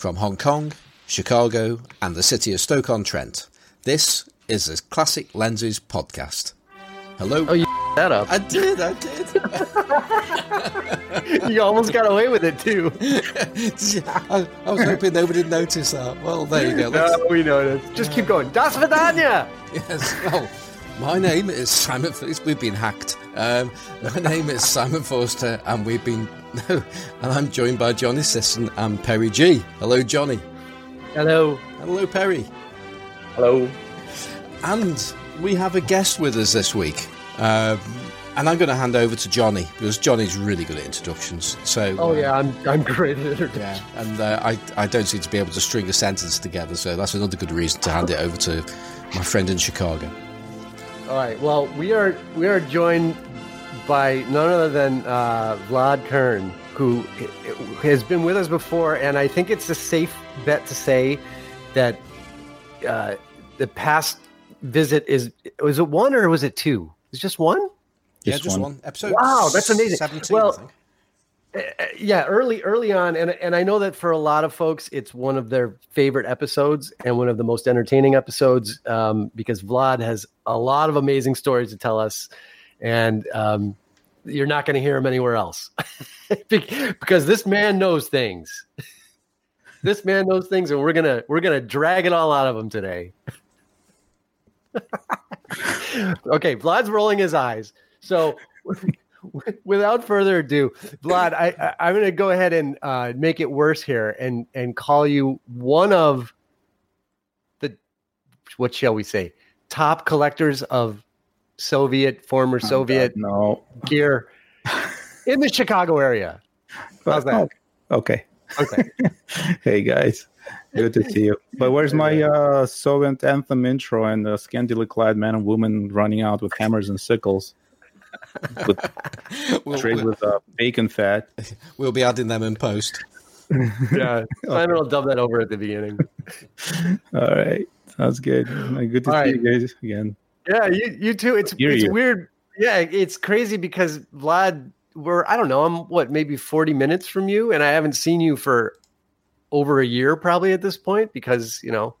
From Hong Kong, Chicago, and the city of Stoke-on-Trent, this is the Classic Lenses podcast. Hello. Oh, you that up. I did, I did. you almost got away with it too. I, I, was hoping nobody would notice that. Well, there you go. Let's... No, we noticed. Just keep going. Das Vidania! Yes. Well, my name is Simon. We've been hacked. Um, my name is Simon Forster, and we've been. And I'm joined by Johnny Sisson and Perry G. Hello, Johnny. Hello. Hello, Perry. Hello. And we have a guest with us this week. Um, and I'm going to hand over to Johnny because Johnny's really good at introductions. So, oh yeah, I'm I'm great at introductions. Yeah, and uh, I I don't seem to be able to string a sentence together, so that's another good reason to hand it over to my friend in Chicago. All right. Well, we are we are joined by none other than uh, Vlad Kern, who has been with us before, and I think it's a safe bet to say that uh, the past visit is was it one or was it two? It's just one. Yeah, just, one. one. episode. Wow, that's amazing. 17, well, uh, yeah, early early on, and and I know that for a lot of folks, it's one of their favorite episodes and one of the most entertaining episodes um, because Vlad has a lot of amazing stories to tell us, and um, you're not going to hear him anywhere else because this man knows things. this man knows things, and we're gonna we're gonna drag it all out of him today. okay, Vlad's rolling his eyes. So, without further ado, Vlad, I, I am going to go ahead and uh, make it worse here and and call you one of the what shall we say top collectors of Soviet former oh, Soviet no. gear in the Chicago area. How's that? Okay. Okay. hey guys. Good to see you. But where's my uh, Soviet anthem intro and the scantily clad man and woman running out with hammers and sickles? With, we'll, trade with uh, bacon fat. We'll be adding them in post. yeah, Simon will dub that over at the beginning. All right, sounds good. Good to All see right. you guys again. Yeah, you you too. It's it's you. weird. Yeah, it's crazy because Vlad, we're I don't know. I'm what maybe 40 minutes from you, and I haven't seen you for over a year probably at this point because you know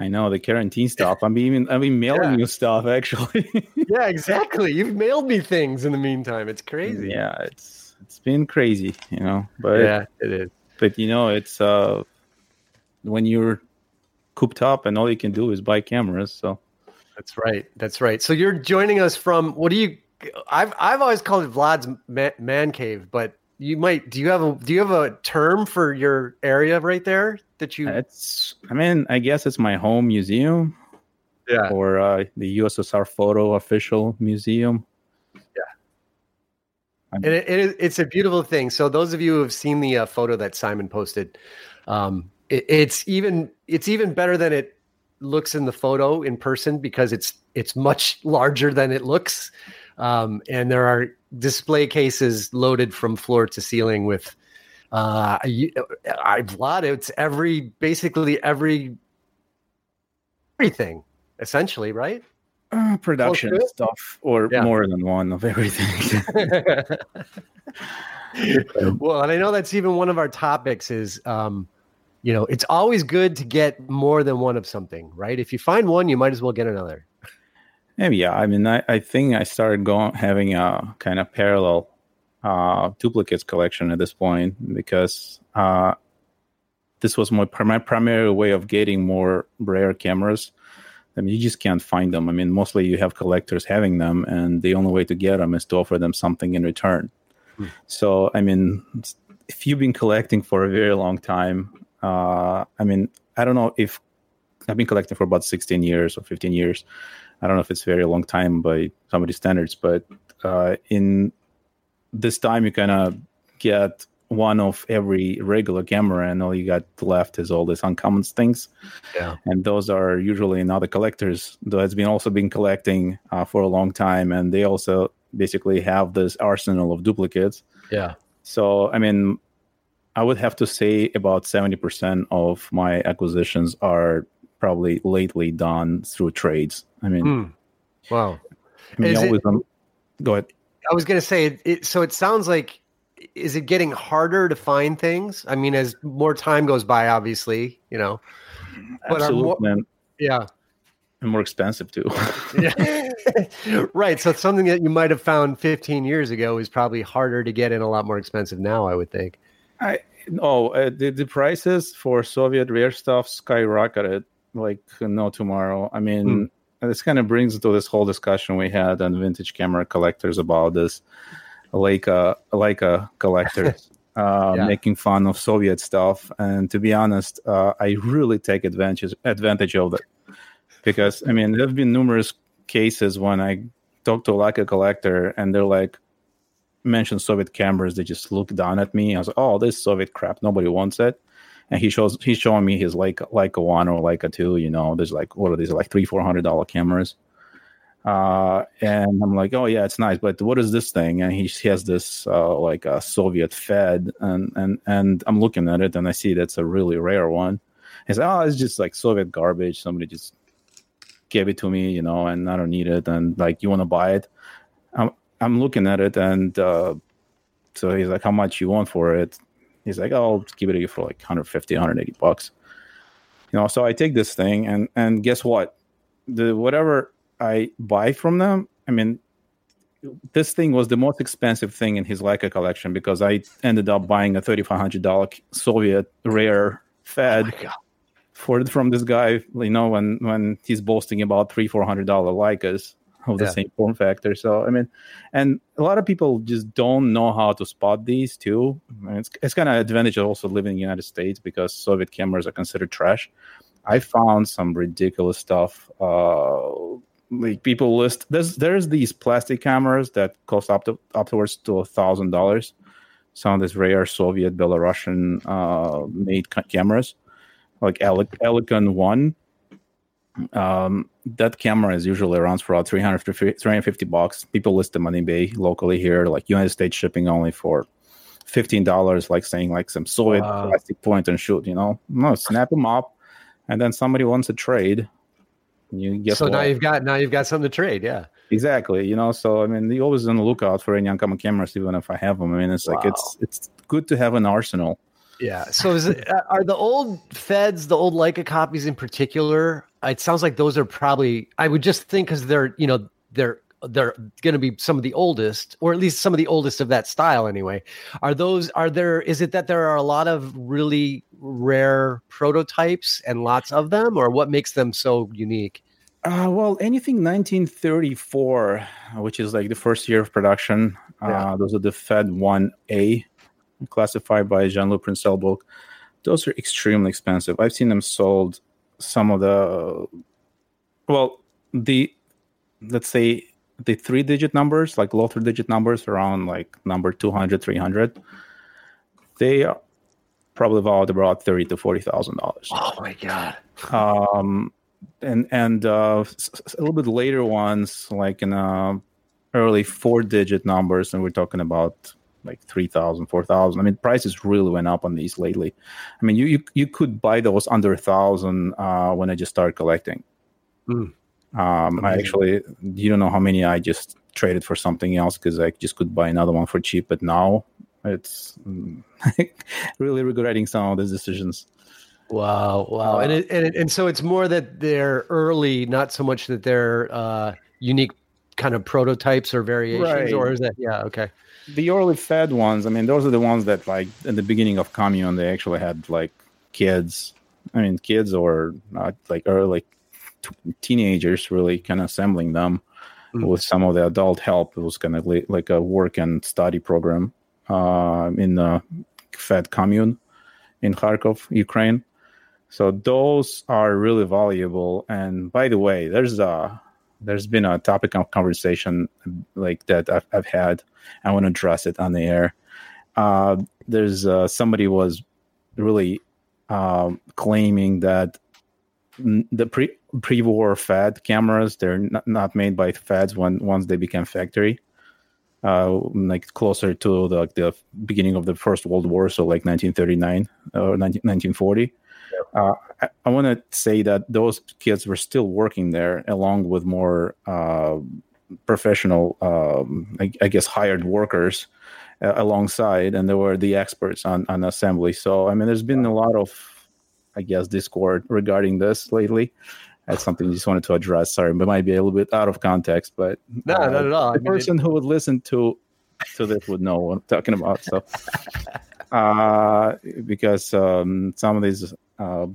I know the quarantine stuff. I'm even I've been mailing yeah. you stuff actually. yeah, exactly. You've mailed me things in the meantime. It's crazy. Yeah, it's it's been crazy, you know. But yeah, it is. But you know, it's uh when you're cooped up and all you can do is buy cameras. So that's right. That's right. So you're joining us from what do you? I've I've always called it Vlad's man cave, but you might do you have a do you have a term for your area right there that you it's i mean i guess it's my home museum yeah or uh, the ussr photo official museum yeah and it, it, it's a beautiful thing so those of you who have seen the uh, photo that simon posted um, it, it's even it's even better than it looks in the photo in person because it's it's much larger than it looks um, and there are display cases loaded from floor to ceiling with uh I've lot it's every basically every everything essentially, right? Uh, production stuff or yeah. more than one of everything. well, and I know that's even one of our topics is um you know, it's always good to get more than one of something, right? If you find one, you might as well get another. Yeah, I mean, I, I think I started going having a kind of parallel uh, duplicates collection at this point because uh, this was my, my primary way of getting more rare cameras. I mean, you just can't find them. I mean, mostly you have collectors having them, and the only way to get them is to offer them something in return. Hmm. So, I mean, if you've been collecting for a very long time, uh, I mean, I don't know if I've been collecting for about 16 years or 15 years. I don't know if it's very long time by somebody's standards, but uh, in this time you kind of get one of every regular camera, and all you got left is all these uncommon things. Yeah, and those are usually in other collectors that has been also been collecting uh, for a long time, and they also basically have this arsenal of duplicates. Yeah. So I mean, I would have to say about seventy percent of my acquisitions are probably lately done through trades. I mean, mm. wow. I mean, always, it, um, go ahead. I was going to say, it, so it sounds like is it getting harder to find things? I mean, as more time goes by, obviously, you know. But Absolutely, more, yeah, and more expensive too. yeah, right. So something that you might have found 15 years ago is probably harder to get and a lot more expensive now. I would think. I oh uh, the the prices for Soviet rare stuff skyrocketed like no tomorrow. I mean. Hmm. This kind of brings to this whole discussion we had on vintage camera collectors about this Leica Leica collectors uh, yeah. making fun of Soviet stuff. And to be honest, uh, I really take advantage advantage of it because I mean there have been numerous cases when I talk to a Leica collector and they're like mention Soviet cameras, they just look down at me. I was like, oh, this Soviet crap, nobody wants it. And he shows he's showing me his like Leica one or Leica two. You know, there's like what are these like three four hundred dollar cameras uh, and I'm like, oh yeah, it's nice, but what is this thing? And he, he has this uh, like a Soviet Fed, and and and I'm looking at it, and I see that's a really rare one. He's like, oh, it's just like Soviet garbage. Somebody just gave it to me, you know, and I don't need it. And like, you want to buy it? I'm I'm looking at it, and uh, so he's like, how much you want for it? He's like, oh, I'll give it to you for like 150, 180 bucks. You know, so I take this thing, and and guess what? The whatever I buy from them, I mean, this thing was the most expensive thing in his Leica collection because I ended up buying a thirty five hundred dollar Soviet rare Fed oh for from this guy. You know, when when he's boasting about three four hundred dollar Leicas of the yeah. same form factor. So I mean, and a lot of people just don't know how to spot these too. I mean, it's it's kind of advantage of also living in the United States because Soviet cameras are considered trash. I found some ridiculous stuff. Uh, like people list there's there's these plastic cameras that cost up to upwards to a thousand dollars. Some of these rare Soviet Belarusian uh, made cameras, like Elikon One. Um, that camera is usually around for about 300 350 bucks. People list them on eBay locally here, like United States shipping only for fifteen dollars, like saying like some Soviet wow. plastic point and shoot. You know, no, snap them up, and then somebody wants a trade you get so now you've got now you've got something to trade yeah exactly you know so i mean you always on the lookout for any uncommon cameras even if i have them i mean it's wow. like it's it's good to have an arsenal yeah so is it uh, are the old feds the old leica copies in particular it sounds like those are probably i would just think because they're you know they're they're going to be some of the oldest or at least some of the oldest of that style anyway. Are those are there is it that there are a lot of really rare prototypes and lots of them or what makes them so unique? Uh, well anything 1934 which is like the first year of production yeah. uh, those are the fed 1a classified by jean-loup book those are extremely expensive. I've seen them sold some of the well the let's say the three digit numbers, like low three digit numbers around like number 200, 300, they are probably valued about thirty to forty thousand dollars. Oh my god! Um, and and uh, a little bit later ones, like in uh, early four digit numbers, and we're talking about like 3000 4000 i mean prices really went up on these lately i mean you you, you could buy those under a thousand uh, when i just started collecting mm. Um, I actually, you don't know how many I just traded for something else because I just could buy another one for cheap. But now it's really regretting some of these decisions. Wow, wow, uh, and it, and it, and so it's more that they're early, not so much that they're uh, unique kind of prototypes or variations, right. or is that yeah, okay. The early Fed ones, I mean, those are the ones that like in the beginning of Commune, they actually had like kids. I mean, kids or not like early like t- teenagers really kind of assembling them mm. with some of the adult help. It was kind of like, like a work and study program uh, in the Fed commune in Kharkov, Ukraine. So those are really valuable. And by the way, there's a there's been a topic of conversation like that I've, I've had. I want to address it on the air. Uh, there's uh, somebody was really um, claiming that the pre pre-war Fed cameras they're not, not made by Feds when once they became factory, uh, like closer to the, the beginning of the First World War, so like 1939 or 19, 1940. Uh, I, I want to say that those kids were still working there along with more uh, professional, um, I, I, guess, hired workers. uh, alongside, and they were the experts on on assembly. So I mean, there's been a lot of, I guess, discord regarding this lately. That's something I just wanted to address. Sorry, but might be a little bit out of context, but no, uh, not at all. The I mean, person it... who would listen to to this would know what I'm talking about. So, uh, because um, some of these, uh,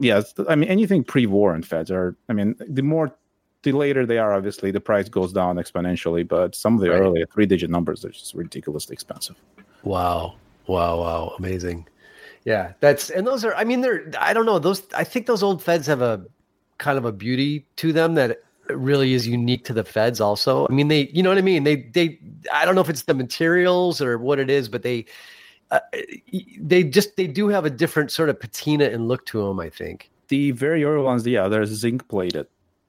yes, I mean anything pre-war in Feds are. I mean, the more the later they are, obviously the price goes down exponentially. But some of the right. earlier three-digit numbers are just ridiculously expensive. Wow! Wow! Wow! Amazing. Yeah, that's and those are. I mean, they're. I don't know those. I think those old Feds have a kind of a beauty to them that really is unique to the feds also i mean they you know what i mean they they i don't know if it's the materials or what it is but they uh, they just they do have a different sort of patina and look to them i think the very early ones yeah they're zinc plated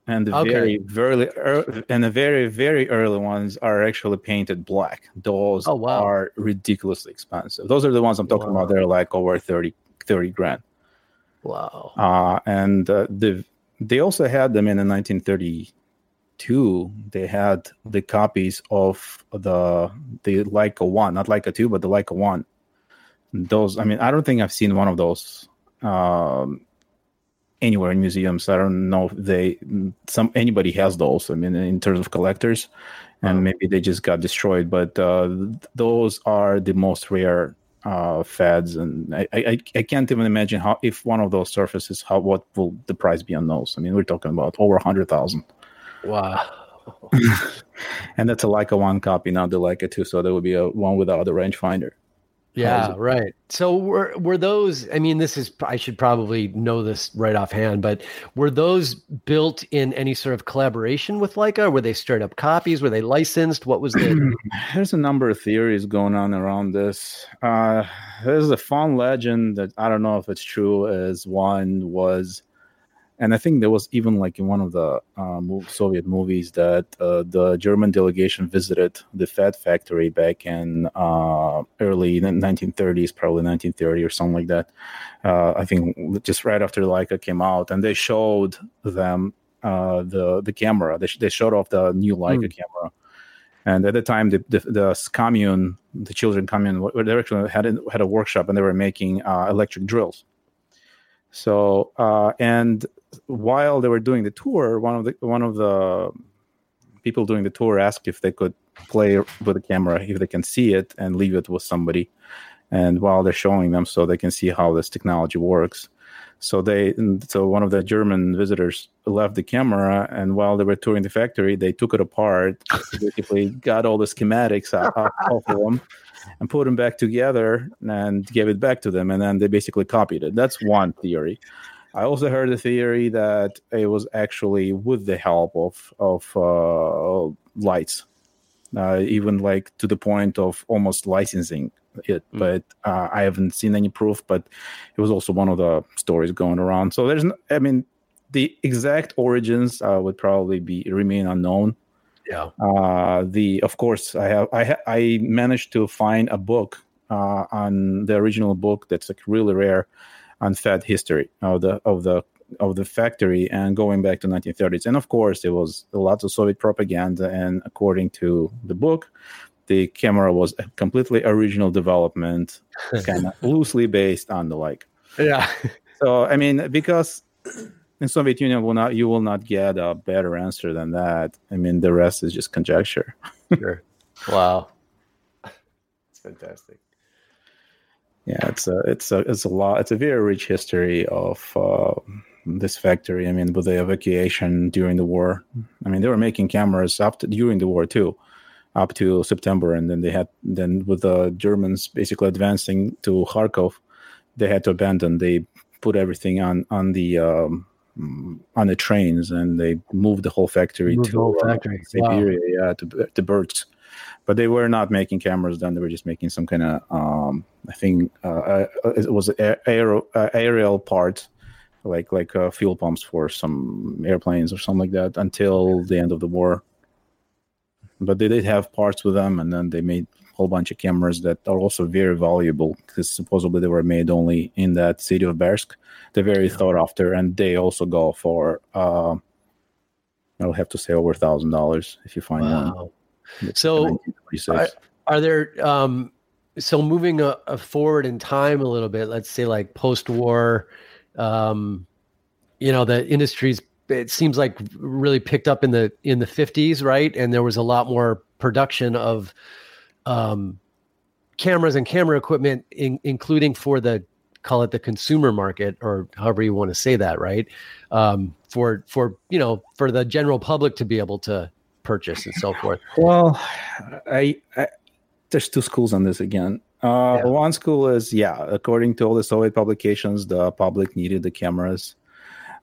and the okay. very very early, and the very very early ones are actually painted black those oh, wow. are ridiculously expensive those are the ones i'm talking wow. about they're like over 30 30 grand wow uh, and uh, the they also had them in 1932. They had the copies of the the Leica one, not Leica two, but the Leica one. Those, I mean, I don't think I've seen one of those um, anywhere in museums. I don't know if they some anybody has those. I mean, in terms of collectors, and maybe they just got destroyed. But uh, those are the most rare uh, feds, and I, I, I can't even imagine how if one of those surfaces, how what will the price be on those? I mean, we're talking about over a hundred thousand. Wow. and that's a Leica one copy, not the Leica two, so there would be a one without the other rangefinder. Yeah, right. So were were those? I mean, this is I should probably know this right offhand, but were those built in any sort of collaboration with Leica? Were they straight up copies? Were they licensed? What was the? There's a number of theories going on around this. Uh, there's a fun legend that I don't know if it's true. Is one was and I think there was even like in one of the uh, Soviet movies that uh, the German delegation visited the Fed factory back in uh, early 1930s, probably 1930 or something like that. Uh, I think just right after Leica came out, and they showed them uh, the the camera. They, they showed off the new Leica mm. camera. And at the time, the, the, the commune, the children commune, they actually had a, had a workshop and they were making uh, electric drills. So uh, and while they were doing the tour, one of the one of the people doing the tour asked if they could play with the camera, if they can see it and leave it with somebody, and while they're showing them, so they can see how this technology works. So they, so one of the German visitors left the camera, and while they were touring the factory, they took it apart, basically got all the schematics out of them, and put them back together and gave it back to them, and then they basically copied it. That's one theory. I also heard the theory that it was actually with the help of of uh, Leitz, uh, even like to the point of almost licensing it. Mm. But uh, I haven't seen any proof. But it was also one of the stories going around. So there's, I mean, the exact origins uh, would probably be remain unknown. Yeah. Uh, the of course I have I ha- I managed to find a book uh, on the original book that's like really rare unfed history of the of the of the factory and going back to 1930s and of course there was a lot of soviet propaganda and according to the book the camera was a completely original development kind of loosely based on the like. Yeah. So i mean because in soviet union will not you will not get a better answer than that. I mean the rest is just conjecture. Sure. Wow. It's fantastic yeah, it's a it's a it's a lot. It's a very rich history of uh, this factory. I mean, with the evacuation during the war, I mean, they were making cameras up to, during the war too, up to September, and then they had then with the Germans basically advancing to Kharkov, they had to abandon. They put everything on on the um, on the trains, and they moved the whole factory moved to whole factory. Uh, Siberia, wow. yeah, to to Berdsk but they were not making cameras then they were just making some kind of um, i think uh, uh it was aer- uh, aerial part like like uh, fuel pumps for some airplanes or something like that until the end of the war but they did have parts with them and then they made a whole bunch of cameras that are also very valuable because supposedly they were made only in that city of Berdsk. They're very yeah. thought after and they also go for uh, I'll have to say over a thousand dollars if you find wow. one. So, are, are, there um, so moving a, a forward in time a little bit, let's say like post-war, um, you know, the industry's it seems like really picked up in the in the 50s, right? And there was a lot more production of um, cameras and camera equipment, in, including for the call it the consumer market or however you want to say that, right? Um, for for you know for the general public to be able to purchase and so forth. Well, I, I there's two schools on this again. Uh, yeah. One school is yeah, according to all the Soviet publications, the public needed the cameras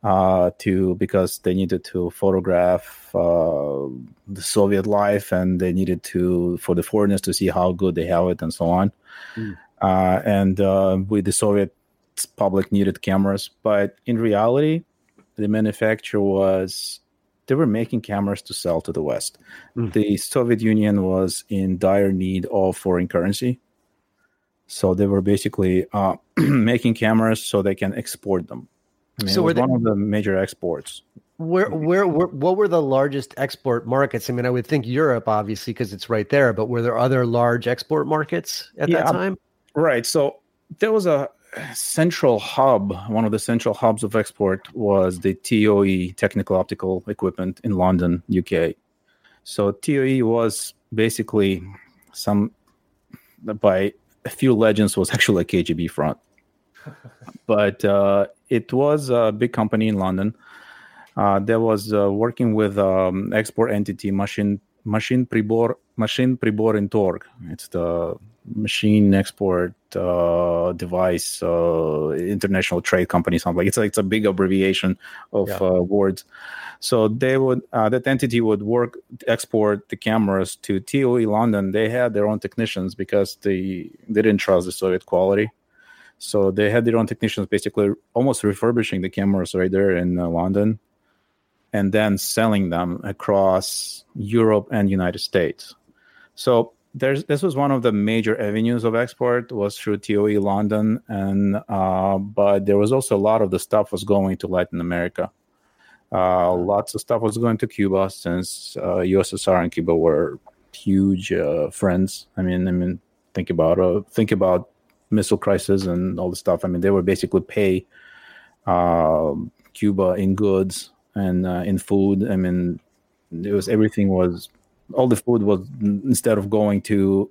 uh, to because they needed to photograph uh, the Soviet life and they needed to for the foreigners to see how good they have it and so on. Mm. Uh, and uh, with the Soviet public needed cameras, but in reality, the manufacturer was they were making cameras to sell to the West. Mm. The Soviet Union was in dire need of foreign currency. So they were basically uh, making cameras so they can export them. I mean, so were they, one of the major exports. Where, where, where, what were the largest export markets? I mean, I would think Europe, obviously, because it's right there. But were there other large export markets at yeah, that time? Right. So there was a central hub, one of the central hubs of export was the TOE Technical Optical Equipment in London, UK. So TOE was basically some by a few legends was actually a KGB front, but uh, it was a big company in London. Uh, that was uh, working with um, export entity machine machine pribor Mashpriborintorg. It's the machine export uh, device uh, international trade company something like it's like it's a big abbreviation of yeah. uh, words. So they would uh, that entity would work export the cameras to TOE London. They had their own technicians because they they didn't trust the Soviet quality. So they had their own technicians basically almost refurbishing the cameras right there in uh, London and then selling them across Europe and United States. So there's this was one of the major avenues of export was through TOE London, and uh, but there was also a lot of the stuff was going to Latin America. Uh, lots of stuff was going to Cuba since uh, USSR and Cuba were huge uh, friends. I mean, I mean, think about uh, think about missile crisis and all the stuff. I mean, they were basically pay uh, Cuba in goods and uh, in food. I mean, it was everything was all the food was instead of going to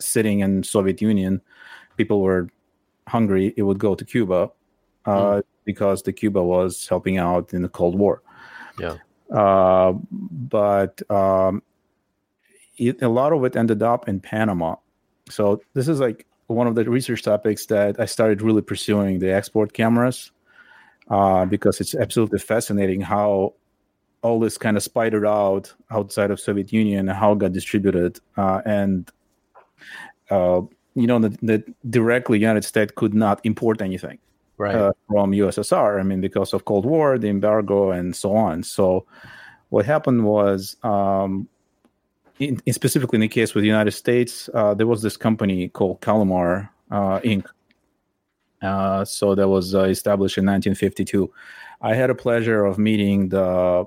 sitting in Soviet Union, people were hungry. It would go to Cuba uh, mm. because the Cuba was helping out in the Cold War. Yeah, uh, but um, it, a lot of it ended up in Panama. So this is like one of the research topics that I started really pursuing the export cameras uh, because it's absolutely fascinating how all this kind of spidered out outside of Soviet Union and how it got distributed, uh, and uh, you know that, that, directly United States could not import anything right. uh, from USSR. I mean, because of Cold War, the embargo, and so on. So what happened was. Um, in, in specifically in the case with the United States, uh, there was this company called Calimar uh, Inc. Uh, so that was established in 1952. I had a pleasure of meeting the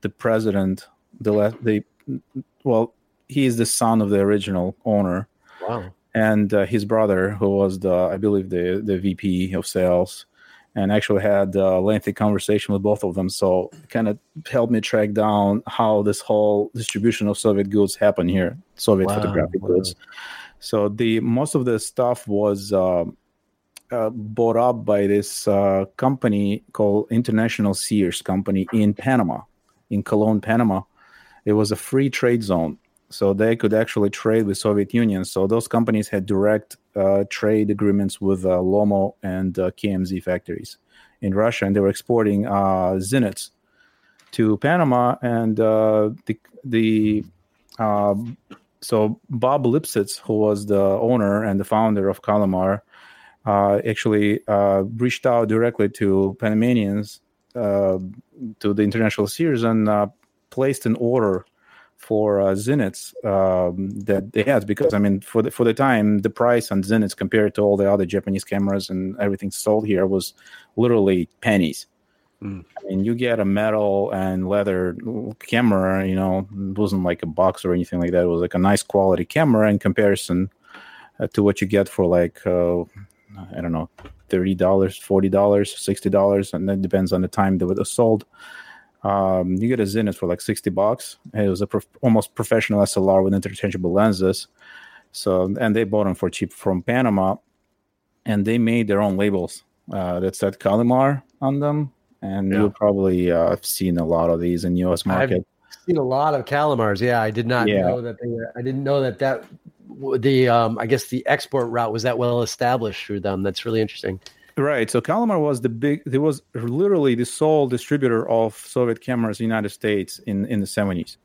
the president, the the well, he is the son of the original owner. Wow. And uh, his brother, who was the, I believe, the the VP of sales, and actually had a lengthy conversation with both of them. So kind of helped me track down how this whole distribution of Soviet goods happened here, Soviet wow. photographic wow. goods. So the most of the stuff was uh, uh, bought up by this uh, company called International Sears Company in Panama in Colon, Panama. It was a free trade zone, so they could actually trade with Soviet Union. So those companies had direct uh, trade agreements with uh, Lomo and uh, KMZ factories in Russia, and they were exporting uh, Zenits to Panama. And uh, the the um, so Bob Lipsitz, who was the owner and the founder of Calimar, uh, actually reached out directly to Panamanians uh, to the international series and uh, placed an order for uh, Zenits um, that they had because I mean for the for the time the price on Zenits compared to all the other Japanese cameras and everything sold here was literally pennies. Mm. I mean, you get a metal and leather camera, you know, it wasn't like a box or anything like that. It was like a nice quality camera in comparison. uh, to what you get for like uh, I don't know, thirty dollars, forty dollars, sixty dollars, and that depends on the time that it was sold. Um, you get a Zenit for like sixty bucks. It was a prof- almost professional SLR with interchangeable lenses. So and they bought them for cheap from Panama, and they made their own labels uh, that said Calimar on them. And yeah. you'll probably uh, have seen a lot of these in U.S. market. I've seen a lot of Calimars. Yeah, I did not yeah. know that they. I didn't know that that the um, I guess the export route was that well established through them. That's really interesting. Right. So Calimar was the big. It was literally the sole distributor of Soviet cameras in the United States in in the seventies.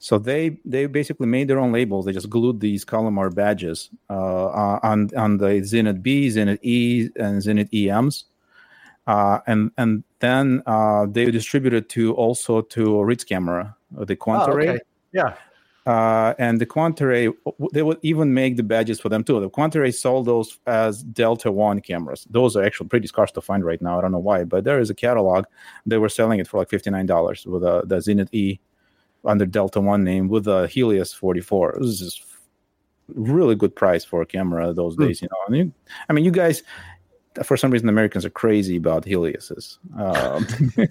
So they they basically made their own labels. They just glued these Calimar badges uh, on on the Zenit B, Zenit E, and Zenit EMs, uh, and and then uh, they distributed to also to Ritz camera, uh, the Quantaray. Oh, okay. Yeah. Uh, and the Quantaray, they would even make the badges for them too. The Quantaray sold those as Delta One cameras. Those are actually pretty scarce to find right now. I don't know why, but there is a catalog. They were selling it for like fifty nine dollars with a, the Zenit E under Delta One name with a Helios forty four. It was just really good price for a camera those mm. days. You know, I mean, I mean, you guys, for some reason, Americans are crazy about Helioses. Um,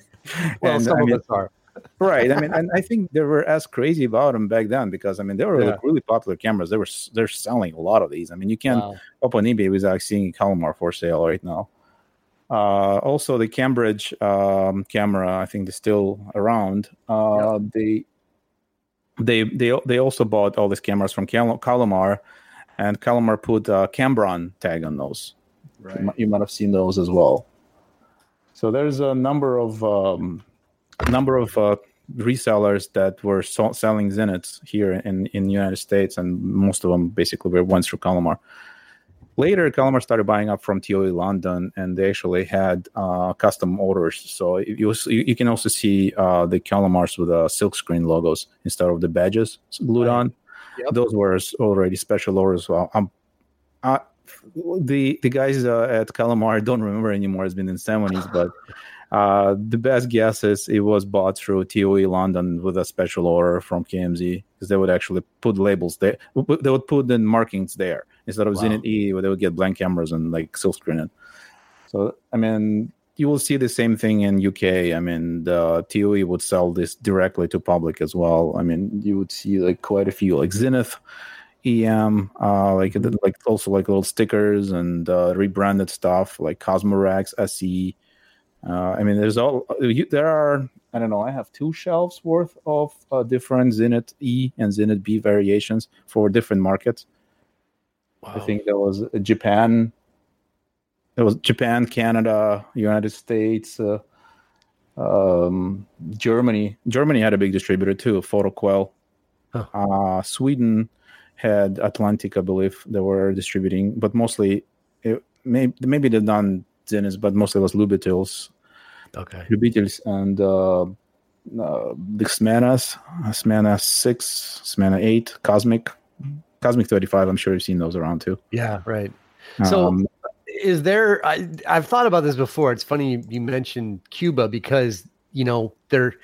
well, and, some I mean, of us are right. I mean, and I think they were as crazy about them back then because I mean they were yeah. like really popular cameras. They were they're selling a lot of these. I mean, you can't wow. open eBay without seeing Calimar for sale right now. Uh, also, the Cambridge um, camera, I think, is still around. Uh, yeah. They they they they also bought all these cameras from Cal- Calimar, and Calimar put a Cambron tag on those. Right. You, might, you might have seen those as well. So there's a number of um, number of uh, resellers that were so- selling Zenits here in in the United States, and most of them basically were ones through Calimar. Later, Calimar started buying up from TOE London, and they actually had uh, custom orders. So you, you can also see uh, the Calimars with the uh, silkscreen logos instead of the badges glued on. Yep. Those were already special orders. Well, the the guys uh, at Calimar I don't remember anymore. It's been in seventies, but uh, the best guess is it was bought through TOE London with a special order from KMZ because they would actually put labels there. They would put the markings there instead of wow. Zenit E, where they would get blank cameras and like silk screen it. So I mean, you will see the same thing in UK. I mean, the TOE would sell this directly to public as well. I mean, you would see like quite a few like Zenit. EM, uh, like like also like little stickers and uh, rebranded stuff like Cosmorex, SE, uh, I mean, there's all you, there are. I don't know. I have two shelves worth of uh, different Zenit E and Zenit B variations for different markets. Wow. I think there was Japan. There was Japan, Canada, United States, uh, um, Germany. Germany had a big distributor too, Fotoquell. Huh. Uh, Sweden had Atlantic, I believe. They were distributing, but mostly, it, maybe maybe they done But mostly was Lubitels. Okay. Lubitels and uh, uh, the Smenas, Smena 6, Smena 8, Cosmic, Cosmic 35. I'm sure you've seen those around too. Yeah, right. So, um, is there, I, I've thought about this before. It's funny you, you mentioned Cuba because, you know, they're,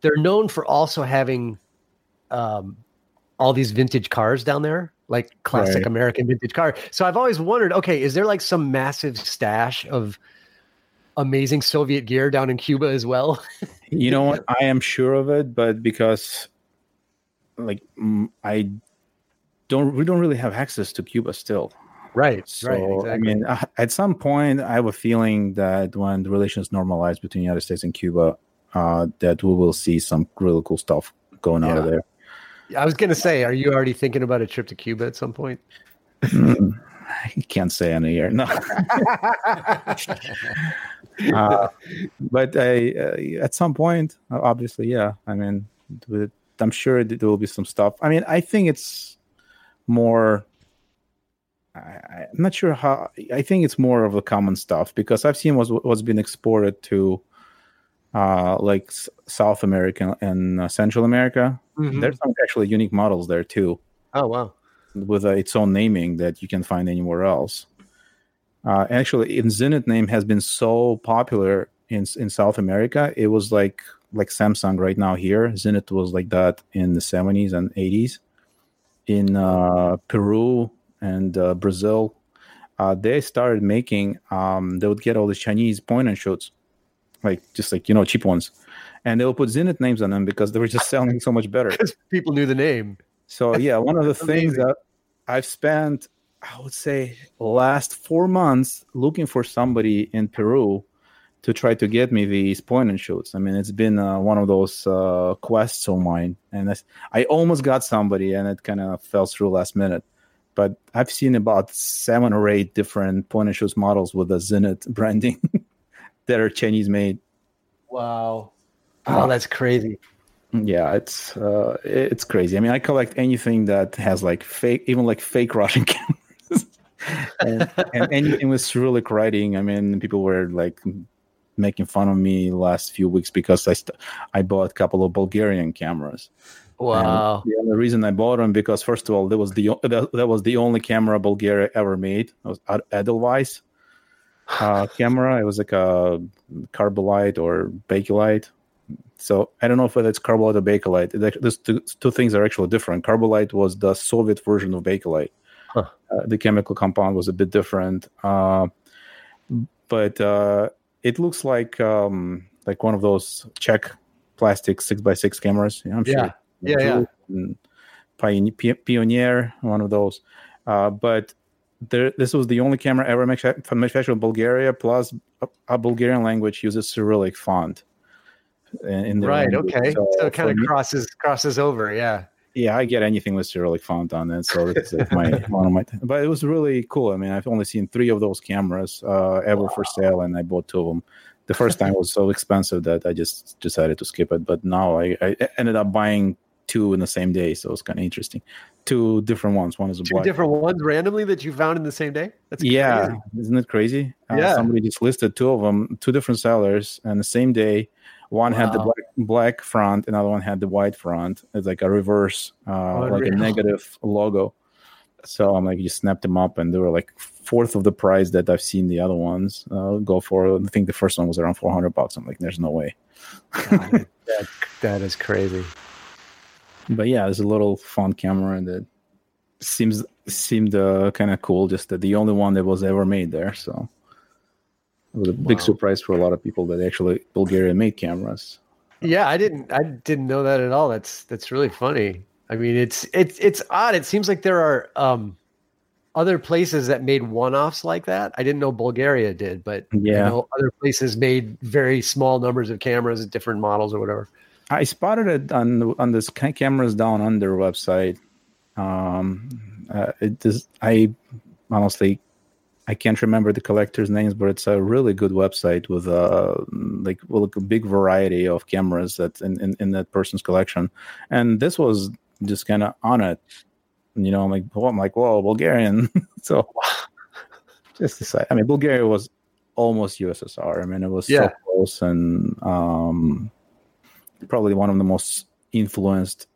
they're known for also having um, all these vintage cars down there like classic right. American vintage car. So I've always wondered, okay, is there like some massive stash of amazing Soviet gear down in Cuba as well? you know what? I am sure of it, but because like I don't, we don't really have access to Cuba still. Right. So, right. Exactly. I mean, uh, at some point, I have a feeling that when the relations normalize between the United States and Cuba, uh, that we will see some really cool stuff going yeah. out of there. I was gonna say, are you already thinking about a trip to Cuba at some point? Mm, I can't say in a year, no. uh, but I, uh, at some point, obviously, yeah. I mean, I'm sure there will be some stuff. I mean, I think it's more. I, am not sure how. I think it's more of the common stuff because I've seen what's what's been exported to uh, like South America and uh, Central America. Mm-hmm. There's some actually unique models there too. Oh wow! With uh, its own naming that you can find anywhere else. Uh, actually, in Zenit name has been so popular in in South America. It was like like Samsung right now here. Zenit was like that in the 70s and 80s. In uh, Peru and uh, Brazil, uh, they started making. Um, they would get all the Chinese point and shoots, like just like you know cheap ones, and they'll put Zenit names on them because they were just selling so much better. Because people knew the name. So yeah, one of the things that I've spent, I would say, last four months looking for somebody in Peru to try to get me these point and shoots. I mean, it's been uh, one of those uh, quests of mine, and I almost got somebody, and it kind of fell through last minute. But I've seen about seven or eight different point and shoots models with the Zenit branding that are Chinese made. Wow! Oh, that's crazy. Yeah, it's uh, it's crazy. I mean, I collect anything that has like fake, even like fake Russian cameras. and, and anything with Cyrillic writing. I mean, people were like making fun of me last few weeks because I st- I bought a couple of Bulgarian cameras. Wow! And the only reason I bought them because first of all, that was the that, that was the only camera Bulgaria ever made. It was Edelweiss uh, camera. It was like a Carbolite or Bakelite. So I don't know if it's Carbolite or Bakelite. These two, two things are actually different. Carbolite was the Soviet version of Bakelite. Huh. Uh, the chemical compound was a bit different, uh, but uh, it looks like um, like one of those Czech plastic six by six cameras. Yeah, I'm yeah. sure. Yeah, yeah. Pioneer, one of those. Uh, but there, this was the only camera ever manufactured in Bulgaria. Plus, a, a Bulgarian language uses Cyrillic font. In the right. Language. Okay. So, so it kind of crosses crosses over. Yeah yeah, I get anything with Cyrillic font on it, so it's like my one of my. But it was really cool. I mean, I've only seen three of those cameras uh, ever wow. for sale, and I bought two of them. The first time was so expensive that I just decided to skip it. But now I, I ended up buying two in the same day, so it's kind of interesting. Two different ones. One is a two black. different ones randomly that you found in the same day. That's crazy. yeah, isn't it crazy? Uh, yeah, somebody just listed two of them, two different sellers, and the same day one wow. had the black, black front, another one had the white front. It's like a reverse, uh, like a negative logo. So I'm like, you snapped them up, and they were like fourth of the price that I've seen the other ones uh, go for. I think the first one was around 400 bucks. I'm like, there's no way. God, that, that is crazy. But yeah, it's a little fun camera that seems seemed uh, kind of cool. Just that the only one that was ever made there. So it was a big wow. surprise for a lot of people that actually Bulgaria made cameras. Yeah, I didn't I didn't know that at all. That's that's really funny. I mean, it's it's it's odd. It seems like there are um, other places that made one-offs like that. I didn't know Bulgaria did, but yeah, other places made very small numbers of cameras, different models or whatever. I spotted it on on this cameras down under website. Um, uh, it is I honestly I can't remember the collectors' names, but it's a really good website with a uh, like well, a big variety of cameras that in, in, in that person's collection. And this was just kind of on it. You know, I'm like, well, I'm like, whoa, Bulgarian. so just to say, I mean, Bulgaria was almost USSR. I mean, it was yeah. so close and um, probably one of the most influenced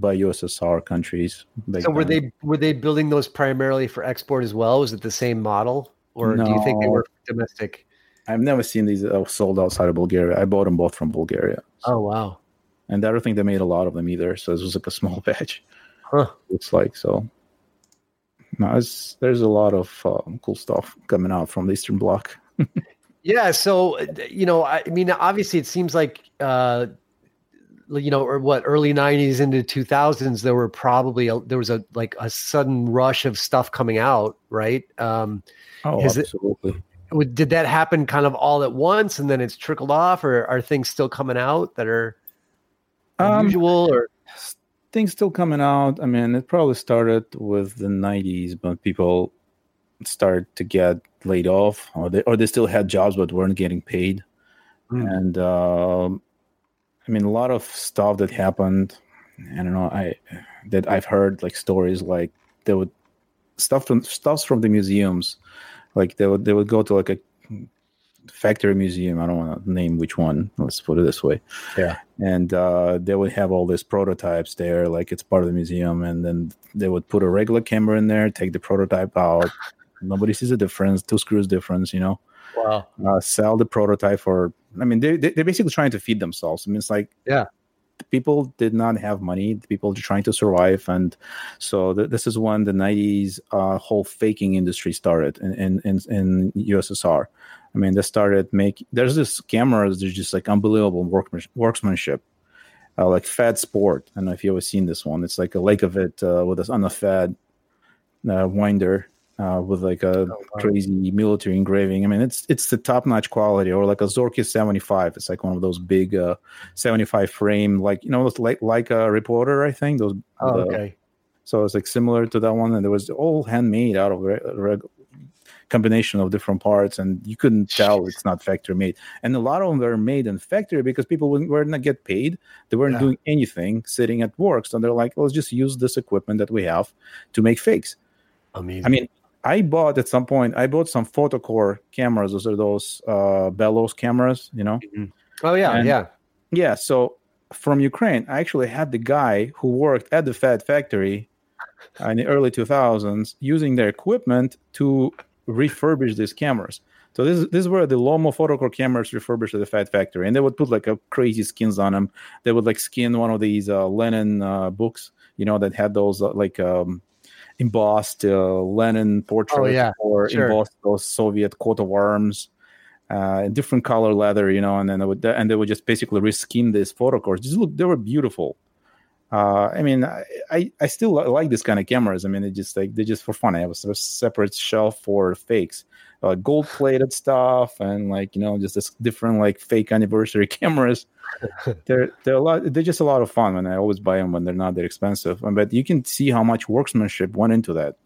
by USSR countries. So were they were they building those primarily for export as well? Was it the same model, or no, do you think they were domestic? I've never seen these uh, sold outside of Bulgaria. I bought them both from Bulgaria. So. Oh wow! And I don't think they made a lot of them either. So this was like a small batch. Huh. Looks like so. No, there's a lot of um, cool stuff coming out from the Eastern Bloc. yeah, so you know, I mean, obviously, it seems like uh, you know, or what early '90s into 2000s, there were probably a, there was a like a sudden rush of stuff coming out, right? Um, oh, absolutely. It, did that happen kind of all at once, and then it's trickled off, or are things still coming out that are um, unusual, um, or things still coming out? I mean, it probably started with the '90s, but people started to get laid off, or they or they still had jobs but weren't getting paid, mm. and. Um, I mean, a lot of stuff that happened. I don't know. I that I've heard like stories like they would stuff from stuffs from the museums, like they would they would go to like a factory museum. I don't want to name which one. Let's put it this way. Yeah. And uh, they would have all these prototypes there, like it's part of the museum, and then they would put a regular camera in there, take the prototype out. Nobody sees a difference. Two screws difference, you know. Wow. Uh, sell the prototype for. I mean, they, they are basically trying to feed themselves. I mean, it's like yeah, people did not have money. People are trying to survive, and so th- this is when the '90s uh, whole faking industry started in in in, USSR. I mean, they started making. There's this cameras. There's just like unbelievable workmanship. Uh, like Fed Sport. I don't know if you ever seen this one. It's like a lake of it uh, with this on a Fed uh, winder uh, with like a oh, wow. crazy military engraving. I mean, it's it's the top notch quality, or like a Zorky 75. It's like one of those big uh, 75 frame, like you know, like like a reporter. I think those. Oh, okay. So it's like similar to that one, and it was all handmade out of reg- combination of different parts, and you couldn't tell it's not factory made. And a lot of them were made in factory because people were not get paid; they weren't yeah. doing anything, sitting at work. So they're like, let's just use this equipment that we have to make fakes. Amazing. I mean, I bought at some point. I bought some Fotokor cameras. Those are those uh, bellows cameras, you know. Mm-hmm. Oh yeah, and, yeah, yeah. So from Ukraine, I actually had the guy who worked at the Fed factory in the early 2000s using their equipment to refurbish these cameras. So this this were the Lomo Fotokor cameras refurbished at the Fed factory, and they would put like a crazy skins on them. They would like skin one of these uh, Lenin uh, books, you know, that had those uh, like um, embossed uh, Lenin portrait oh, yeah. or sure. embossed those Soviet coat of arms, uh, different color leather, you know, and then they would and they would just basically reskin these Fotokors. Just look, they were beautiful. Uh, I mean, I, I, still like this kind of cameras. I mean, they just like they're just for fun. I have a separate shelf for fakes, uh, gold plated stuff, and like you know, just this different like fake anniversary cameras. they're they're a lot. They're just a lot of fun, and I always buy them when they're not that expensive. But you can see how much workmanship went into that,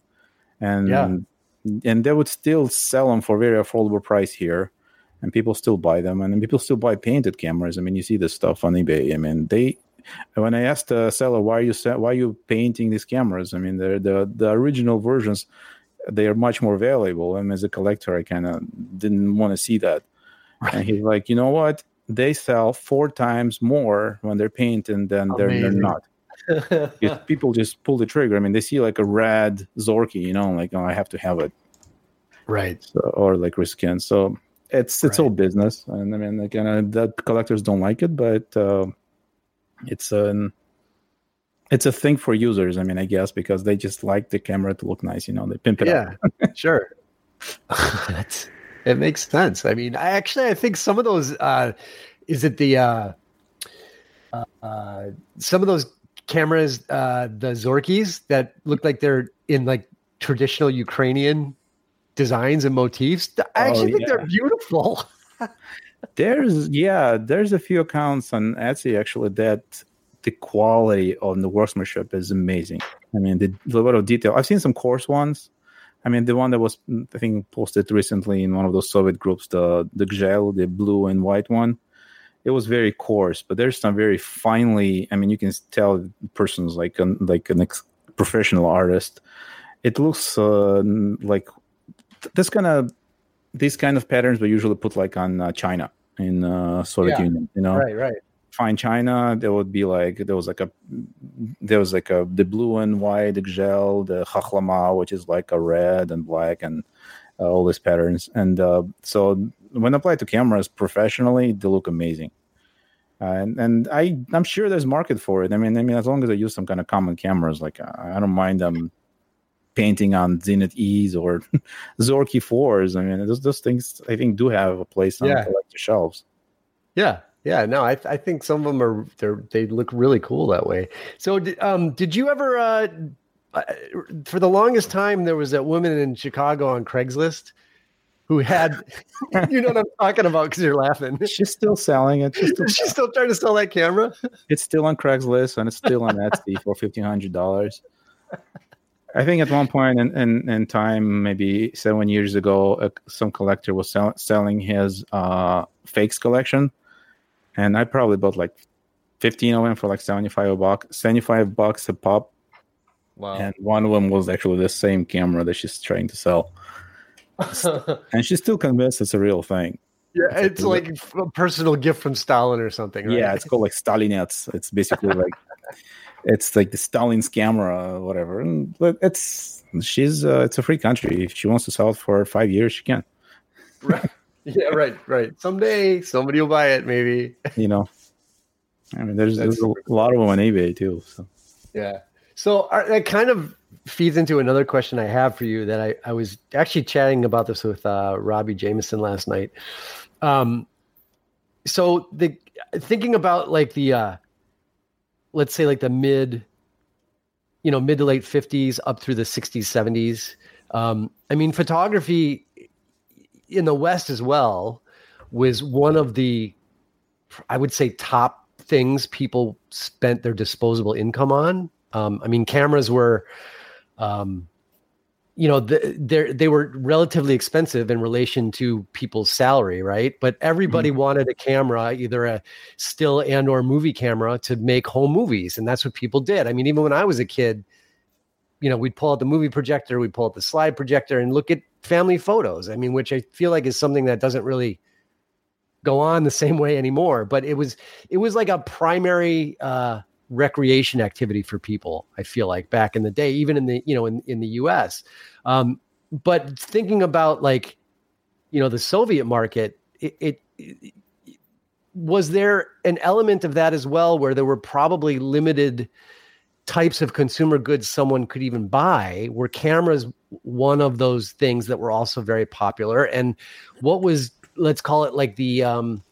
and yeah. and they would still sell them for very affordable price here, and people still buy them, and people still buy painted cameras. I mean, you see this stuff on eBay. I mean, they. When I asked the seller why are you why are you painting these cameras, I mean, the the the original versions, they are much more valuable. And as a collector, I kind of didn't want to see that. And he's like, you know what? they sell four times more when they're painted than they're, they're, not. people just pull the trigger. I mean, they see like a red Zorky, you know, like oh, I have to have it, right? So, or like reskin. So it's it's right. all business, and I mean, again, uh, that collectors don't like it, but uh, it's an it's a thing for users. I mean, I guess because they just like the camera to look nice, you know, they pimp it yeah, up. sure. That's it makes sense. I mean, I actually I think some of those uh is it the uh uh, uh some of those cameras uh the Zorkis that look like they're in like traditional Ukrainian designs and motifs. I actually oh, think they're beautiful. there's yeah, there's a few accounts on Etsy actually that the quality of the workmanship is amazing. I mean, the, lot of detail. I've seen some coarse ones, I mean, the one that was I think posted recently in one of those Soviet groups, the the Gzhel, the blue and white one, it was very coarse, but there's some very finely. I mean, you can tell person's like an like an ex- professional artist. It looks uh, like this kind of these kind of patterns were usually put like on uh, China in uh, Soviet yeah. Union. You know, right, right fine china there would be like there was like a there was like a the blue and white Gzhel the Khokhloma which is like a red and black and uh, all these patterns and uh, so when applied to cameras professionally they look amazing uh, and and I I'm sure there's market for it. I mean I mean as long as I use some kind of common cameras, like I don't mind them painting on Zenit E's or Zorky fours. I mean those those things I think do have a place on yeah. collector shelves. Yeah, yeah, no, I I think some of them are they they look really cool that way. So, um, did you ever? Uh, uh, for the longest time, there was that woman in Chicago on Craigslist who had, you know what I'm talking about because you're laughing. She's still selling it. She's still, She's still trying to sell that camera. It's still on Craigslist and it's still on Etsy for fifteen hundred dollars. I think at one point in, in, in time, maybe seven years ago, uh, some collector was sell, selling his uh, fakes collection and I probably bought like 15 of them for like 75 bucks, 75 bucks a pop. Wow. And one of them was actually the same camera that she's trying to sell. and she's still convinced it's a real thing. Yeah, it's, it's like a personal gift from Stalin or something, right? Yeah, it's called like Stalinets. It's basically like it's like the Stalin's camera or whatever. And, but it's she's uh, it's a free country. If she wants to sell it for five years, she can. Right. yeah, right, right. Someday somebody will buy it, maybe. You know. I mean, there's, there's a lot of them on eBay too. So yeah. So are, that kind of feeds into another question I have for you that I, I was actually chatting about this with uh, Robbie Jameson last night. Um, so the thinking about like the uh, let's say like the mid, you know, mid to late fifties up through the sixties, seventies. Um, I mean, photography in the West as well was one of the, I would say, top things people spent their disposable income on. Um, I mean, cameras were, um, you know, they they were relatively expensive in relation to people's salary, right? But everybody mm-hmm. wanted a camera, either a still and or movie camera, to make home movies, and that's what people did. I mean, even when I was a kid, you know, we'd pull out the movie projector, we'd pull out the slide projector, and look at family photos. I mean, which I feel like is something that doesn't really go on the same way anymore. But it was it was like a primary uh, recreation activity for people. I feel like back in the day, even in the you know in in the U.S. Um, but thinking about like you know the Soviet market, it, it, it was there an element of that as well, where there were probably limited types of consumer goods someone could even buy were cameras one of those things that were also very popular and what was let's call it like the um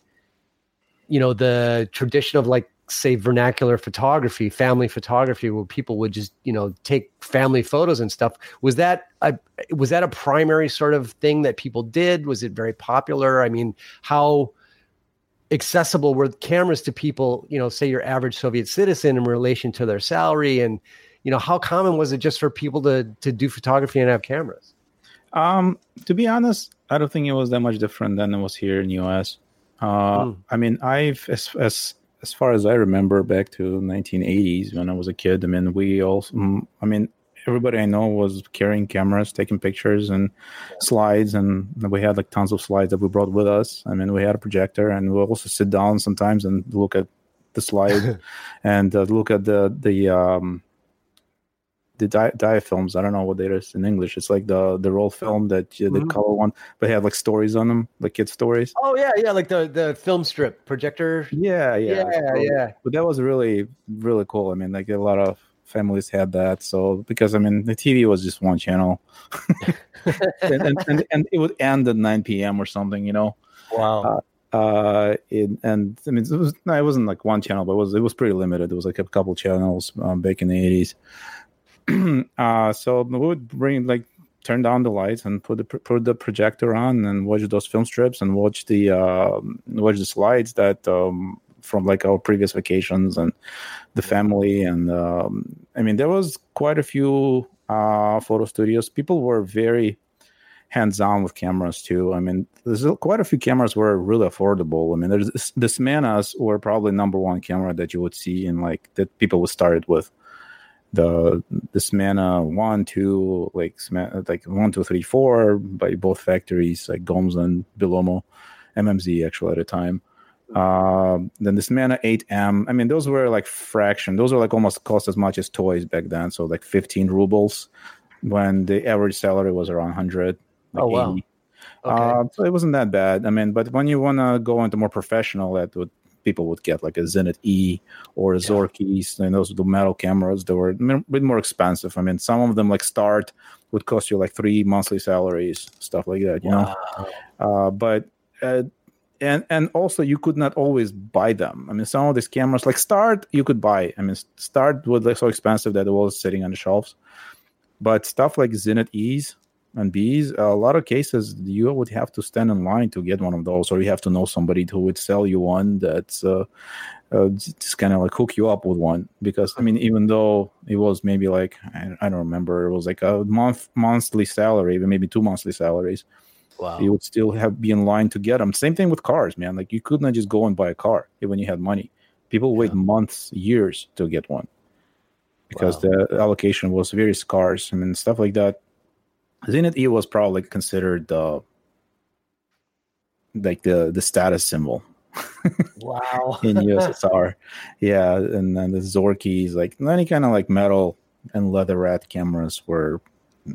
you know the tradition of like say vernacular photography family photography where people would just you know take family photos and stuff was that a was that a primary sort of thing that people did? Was it very popular? I mean how accessible were cameras to people you know say your average soviet citizen in relation to their salary? And you know how common was it just for people to to do photography and have cameras? Um to be honest i don't think it was that much different than it was here in the us uh mm. i mean i've as, as as far as I remember, back to 1980s when I was a kid, I mean, we also, mm, I mean, everybody I know was carrying cameras, taking pictures and slides, and we had like tons of slides that we brought with us. I mean, we had a projector, and we also sit down sometimes and look at the slide and uh, look at the the um, the di- diafilms. I don't know what it is in English. It's like the the roll film that uh, the mm-hmm. color one, but they have like stories on them, like kid stories. Oh yeah, yeah, like the the film strip projector. Yeah, yeah, yeah, yeah. But that was really really cool. I mean, like a lot of families had that. So because I mean, the TV was just one channel, and, and, and, and it would end at nine p.m. or something. You know. Wow. Uh, uh, it, and I mean, it was no, it wasn't like one channel, but it was it was pretty limited. It was like a couple channels um, back in the eighties. uh, so we would bring like turn down the lights and put the put the projector on and watch those film strips and watch the uh, watch the slides that um, from like our previous vacations and the family and um, I mean there was quite a few uh, photo studios. People were very hands on with cameras too. I mean, there's quite a few cameras were really affordable. I mean, there's the Smenas were probably number one camera that you would see in like that people would start with the the Smena one, two, like like one, two, three, four by both factories, like GOMZ and Belomo, MMZ actually at a time. Uh, then the Smena 8M. I mean, those were like fraction. Those were like almost cost as much as toys back then. So like 15 rubles when the average salary was around 100. Like oh wow. 80. Okay. Uh, so it wasn't that bad. I mean, but when you want to go into more professional, that would people would get like a Zenit E or a yeah. Zorkis, and those the metal cameras that were a bit more expensive. I mean, some of them like Start would cost you like three monthly salaries, stuff like that. You wow. know, uh, but. Uh, and and also you could not always buy them. I mean, some of these cameras, like Start, you could buy. I mean, Start was like so expensive that it was sitting on the shelves. But stuff like Zenit E's, and bees a lot of cases you would have to stand in line to get one of those or you have to know somebody who would sell you one that's uh, uh, just kind of like hook you up with one. Because i mean even though it was maybe like I, I, don't remember it was like a month monthly salary maybe two monthly salaries wow. you would still have be in line to get them same thing with cars man. Like you could not just go and buy a car even you had money. People wait yeah. months years to get one. Because wow. the allocation was very scarce I mean stuff like that Zenit E was probably considered the like the the status symbol. wow. in USSR, yeah, and then the Zorkis, like any kind of like metal and leatherette cameras were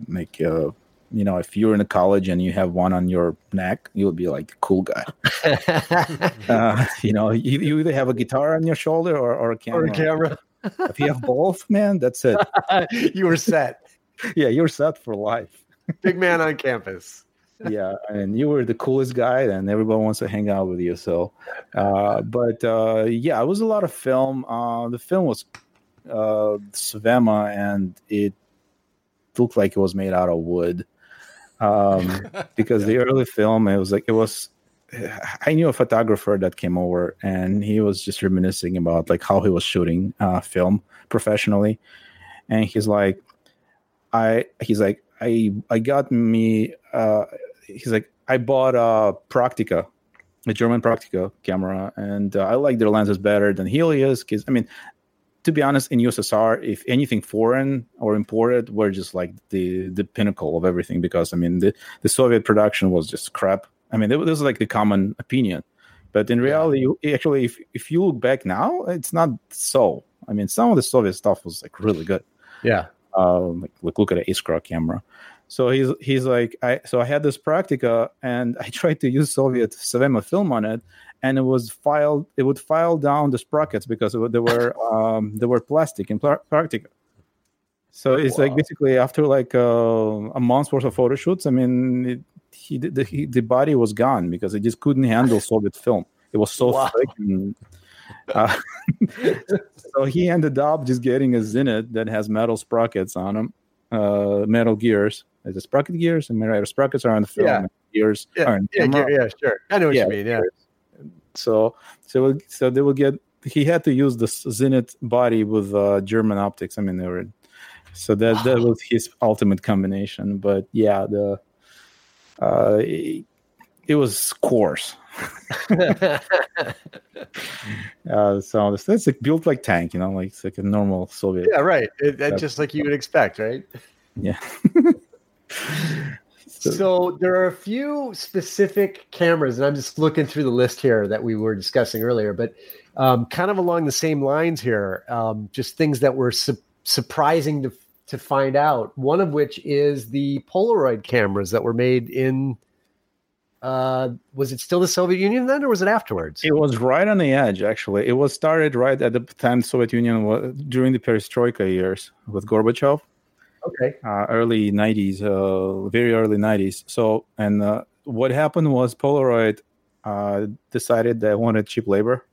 like uh, you know, if you're in a college and you have one on your neck, you'll be like the cool guy. uh, you know, you, you, either have a guitar on your shoulder or, or a camera. Or a camera. if you have both, man, that's it. you were set. yeah, you're set for life. Big man on campus. yeah, and you were the coolest guy, and everybody wants to hang out with you. So, uh, but uh, yeah, it was a lot of film. Uh, the film was uh, Svema, and it looked like it was made out of wood um, because the early film it was like it was i knew a photographer that came over and he was just reminiscing about like how he was shooting uh, film professionally and he's like i he's like i i got me uh, he's like i bought a Praktica a german Praktica camera and uh, i like their lenses better than helios because i mean to be honest, in USSR, if anything foreign or imported were just like the the pinnacle of everything, because I mean the, the Soviet production was just crap. I mean, this is like the common opinion, but in reality, you, actually, if if you look back now, it's not so. I mean, some of the Soviet stuff was like really good. Yeah. Um, like look at an Iskra camera. So he's he's like I so I had this Praktica and I tried to use Soviet Svema film on it, and it was filed it would file down the sprockets because it, they were um, they were plastic in Praktica. So it's wow. like basically after like uh, a month's worth of photo shoots, I mean, it, he, the, he, the body was gone because it just couldn't handle Soviet film. It was so wow. thick. And, uh, so he ended up just getting a Zenit that has metal sprockets on them, uh, metal gears. Is it sprocket gears? And metal sprockets are on the film. Yeah. Gears yeah. Yeah, yeah, sure. I know what yeah, you mean. Yeah. So so so they will get. He had to use the Zenit body with uh, German optics. I mean, they were so that that was his ultimate combination. But yeah, the uh, it, it was coarse. uh, so it's, it's like built like tank, you know, like it's like a normal Soviet. Yeah, right. It, it, just like you would expect, right? Yeah. So there are a few specific cameras, and I'm just looking through the list here that we were discussing earlier, but um, kind of along the same lines here, um, just things that were su- surprising to to find out. One of which is the Polaroid cameras that were made in. Uh, was it still the Soviet Union then, or was it afterwards? It was right on the edge. Actually, it was started right at the time Soviet Union was during the Perestroika years with Gorbachev Okay. Uh, early 90s, uh, very early 90s. So, and uh, what happened was Polaroid uh, decided they wanted cheap labor.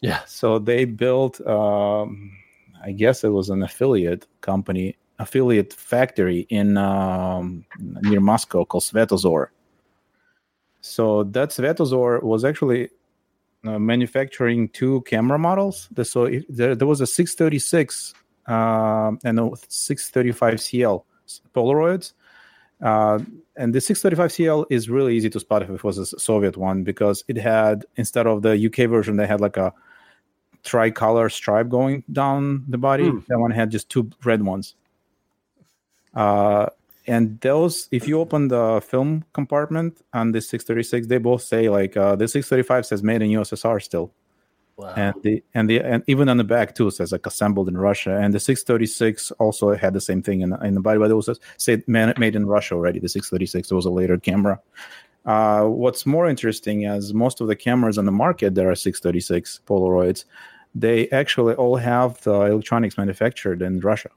Yeah. So they built, um, I guess it was an affiliate company, affiliate factory in um, near Moscow called Svetozor. So that Svetozor was actually uh, manufacturing two camera models. So it, there, there was a 636 um, and a 635 CL Polaroids. Uh, and the 635 CL is really easy to spot if it was a Soviet one because it had instead of the UK version, they had like a tricolor stripe going down the body. Mm. That one had just two red ones. Uh, and those, if you open the film compartment on the 636, they both say like uh, the 635 says made in USSR still. Wow. And the and the and even on the back too says like assembled in Russia. And the 636 also had the same thing in, in the body, but it was say made in Russia already. The 636 was a later camera. Uh, what's more interesting is most of the cameras on the market that are 636 Polaroids, they actually all have the electronics manufactured in Russia.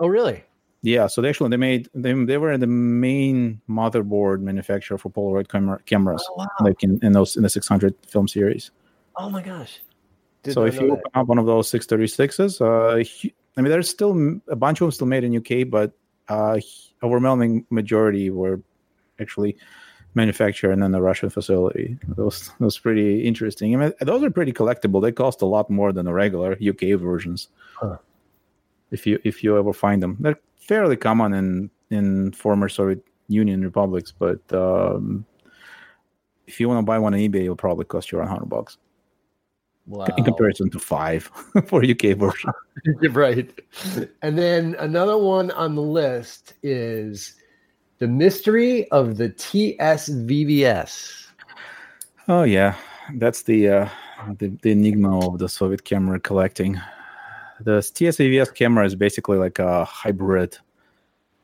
Oh, really? Yeah. So they actually they made they, they were the main motherboard manufacturer for Polaroid camera, cameras, oh, wow. like in, in those in the 600 film series. Oh my gosh. Did so if you open up one of those 636s, uh, I mean, there's still a bunch of them still made in UK, but uh, overwhelming majority were actually manufactured in the Russian facility. Those was pretty interesting. I mean, those are pretty collectible. They cost a lot more than the regular UK versions. Huh. If you if you ever find them, they're fairly common in in former Soviet Union republics, but um, if you want to buy one on eBay, it'll probably cost you around hundred bucks. Wow. In comparison to five for UK version. right. And then another one on the list is the mystery of the TS-VVS. Oh yeah, that's the uh, the, the enigma of the Soviet camera collecting. The TS-VVS camera is basically like a hybrid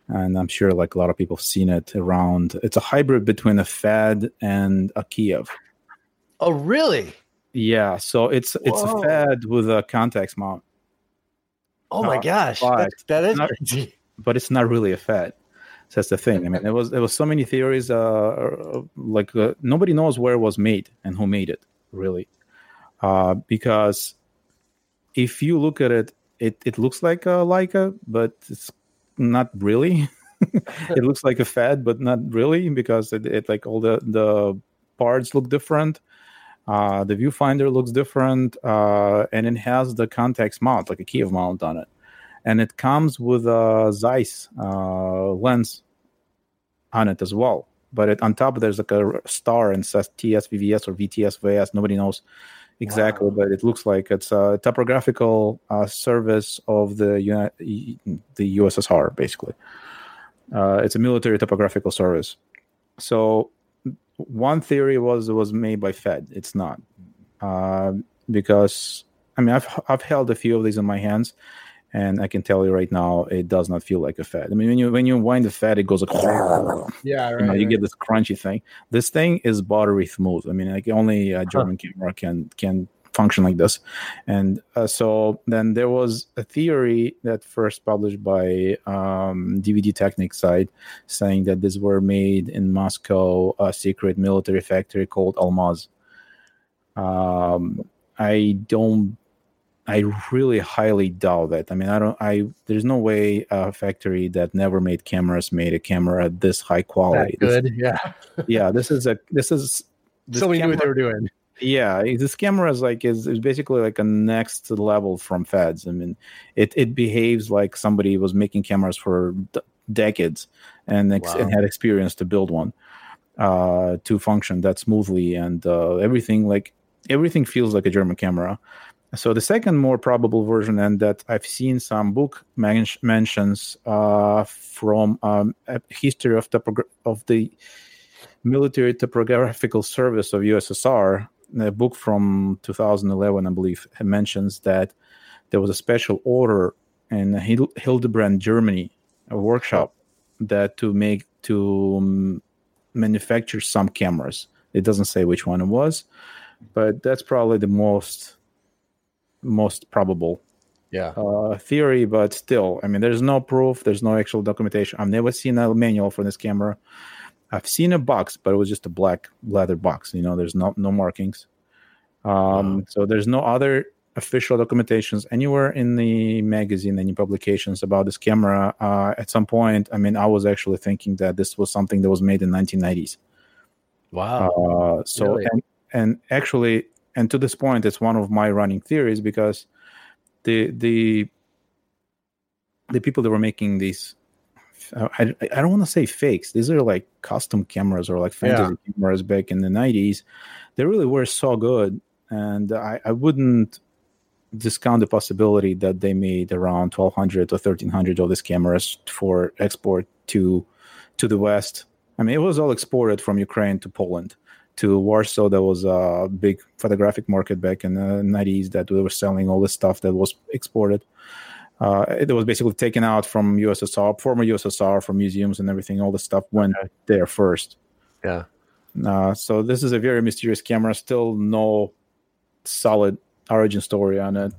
and I'm sure like a lot of people have seen it around. It's a hybrid between a Fed and a Kiev. Oh, really? Yeah. So it's it's a Fed with a Contax mount. Oh my uh, gosh, that is not, but it's not really a Fed. So that's the thing. I mean, there was there was so many theories. Uh, like uh, nobody knows where it was made and who made it, really, uh, because if you look at it, it it looks like a Leica, but it's not really. it looks like a Fed, but not really because it, it like all the the parts look different. Uh, the viewfinder looks different, uh, and it has the Contax mount, like a Kiev mount on it, and it comes with a Zeiss uh, lens on it as well. But it, on top, there's like a star and says TSVVS or VTSVS. Nobody knows exactly, wow. but it looks like it's a topographical uh, service of the Uni- the USSR, basically. Uh, it's a military topographical service. So one theory was it was made by Fed. It's not uh, because I mean I've I've held a few of these in my hands, and I can tell you right now it does not feel like a Fed. I mean when you when you wind the Fed, it goes like yeah, right, you, know, right. you get this crunchy thing. This thing is buttery smooth. I mean like only a German huh. camera can can function like this. And uh, so then there was a theory that first published by um, DVD Technic side saying that these were made in Moscow, a secret military factory called Almaz. Um, I don't. I really highly doubt that. I mean, I don't. I there's no way a factory that never made cameras made a camera this high quality. That good, this, yeah. yeah, this is a this is. This so we camera, knew what they were doing yeah this camera is like is, is basically like a next level from feds i mean it it behaves like somebody was making cameras for d- decades and, ex- wow. and had experience to build one uh to function that smoothly and uh everything like everything feels like a german camera so the second more probable version and that i've seen some book men- mentions uh from um, a history of of the military topographical service of ussr a book from 2011, I believe, mentions that there was a special order in Hildebrand, Germany, a workshop that to make to um, manufacture some cameras. It doesn't say which one it was, but that's probably the most most probable yeah uh, theory. But still, I mean, there's no proof. There's no actual documentation. I've never seen a manual for this camera. I've seen a box, but it was just a black leather box. You know, there's no no markings. Um, wow. So there's no other official documentations anywhere in the magazine, any publications about this camera. Uh, at some point, I mean, I was actually thinking that this was something that was made in 1990s. Wow. Uh, so really? and and actually, and to this point, it's one of my running theories because the the the people that were making these I, I don't want to say fakes. These are like custom cameras or like fantasy yeah. cameras back in the 90s. They really were so good. And I, I wouldn't discount the possibility that they made around 1200 or 1300 of these cameras for export to to the West. I mean, it was all exported from Ukraine to Poland to Warsaw. There was a big photographic market back in the 90s that we were selling all the stuff that was exported uh, it was basically taken out from USSR, former USSR, from museums and everything. All the stuff went okay. there first. Yeah. Uh, so this is a very mysterious camera. Still no solid origin story on it.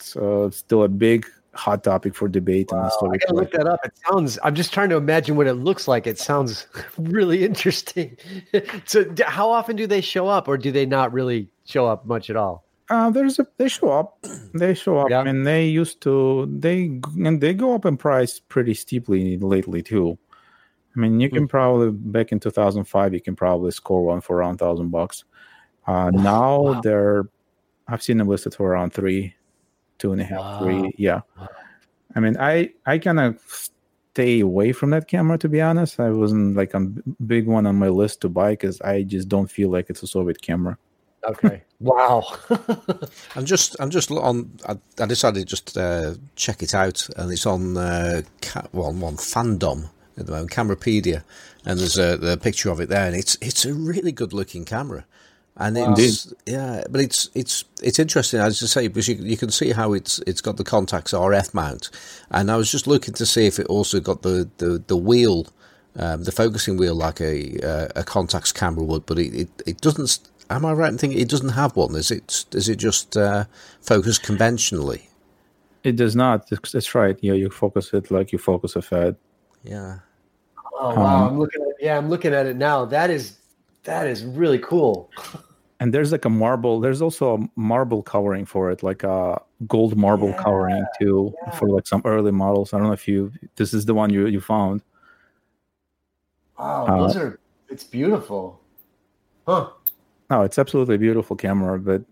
So it's still a big hot topic for debate. Wow, I gotta look that up. It sounds. I'm just trying to imagine what it looks like. It sounds really interesting. so, how often do they show up, or do they not really show up much at all? Uh, there's a they show up. They show up, yeah. and they used to they and they go up in price pretty steeply lately too. I mean, you can mm. probably back in 2005, you can probably score one for around thousand bucks. Uh, now wow. they're, I've seen them listed for around three, two and a half, wow. three. Yeah, wow. I mean, I I kind of stay away from that camera to be honest. I wasn't like a big one on my list to buy because I just don't feel like it's a Soviet camera. Okay. wow. I'm just, I'm just on. I, I decided to just uh, check it out, and it's on uh, ca- well, on Fandom at the moment, Camerapedia, and there's a, a, picture of it there, and it's it's a really good looking camera. And wow. it's yeah, but it's it's it's interesting as I say because you you can see how it's it's got the Contax RF mount, and I was just looking to see if it also got the the the wheel, um, the focusing wheel like a uh, a Contax camera would, but it, it, it doesn't. Am I right in thinking it doesn't have one? Is it is it just uh, focused conventionally? It does not. That's right. Yeah, you focus it like you focus a FED. Yeah. Oh wow! Um, I'm looking at yeah, I'm looking at it now. That is that is really cool. And there's like a marble. There's also a marble covering for it, like a gold marble yeah, covering too yeah. for like some early models. I don't know if you this is the one you you found. Wow, uh, those are it's beautiful. Huh. No, it's absolutely beautiful camera, but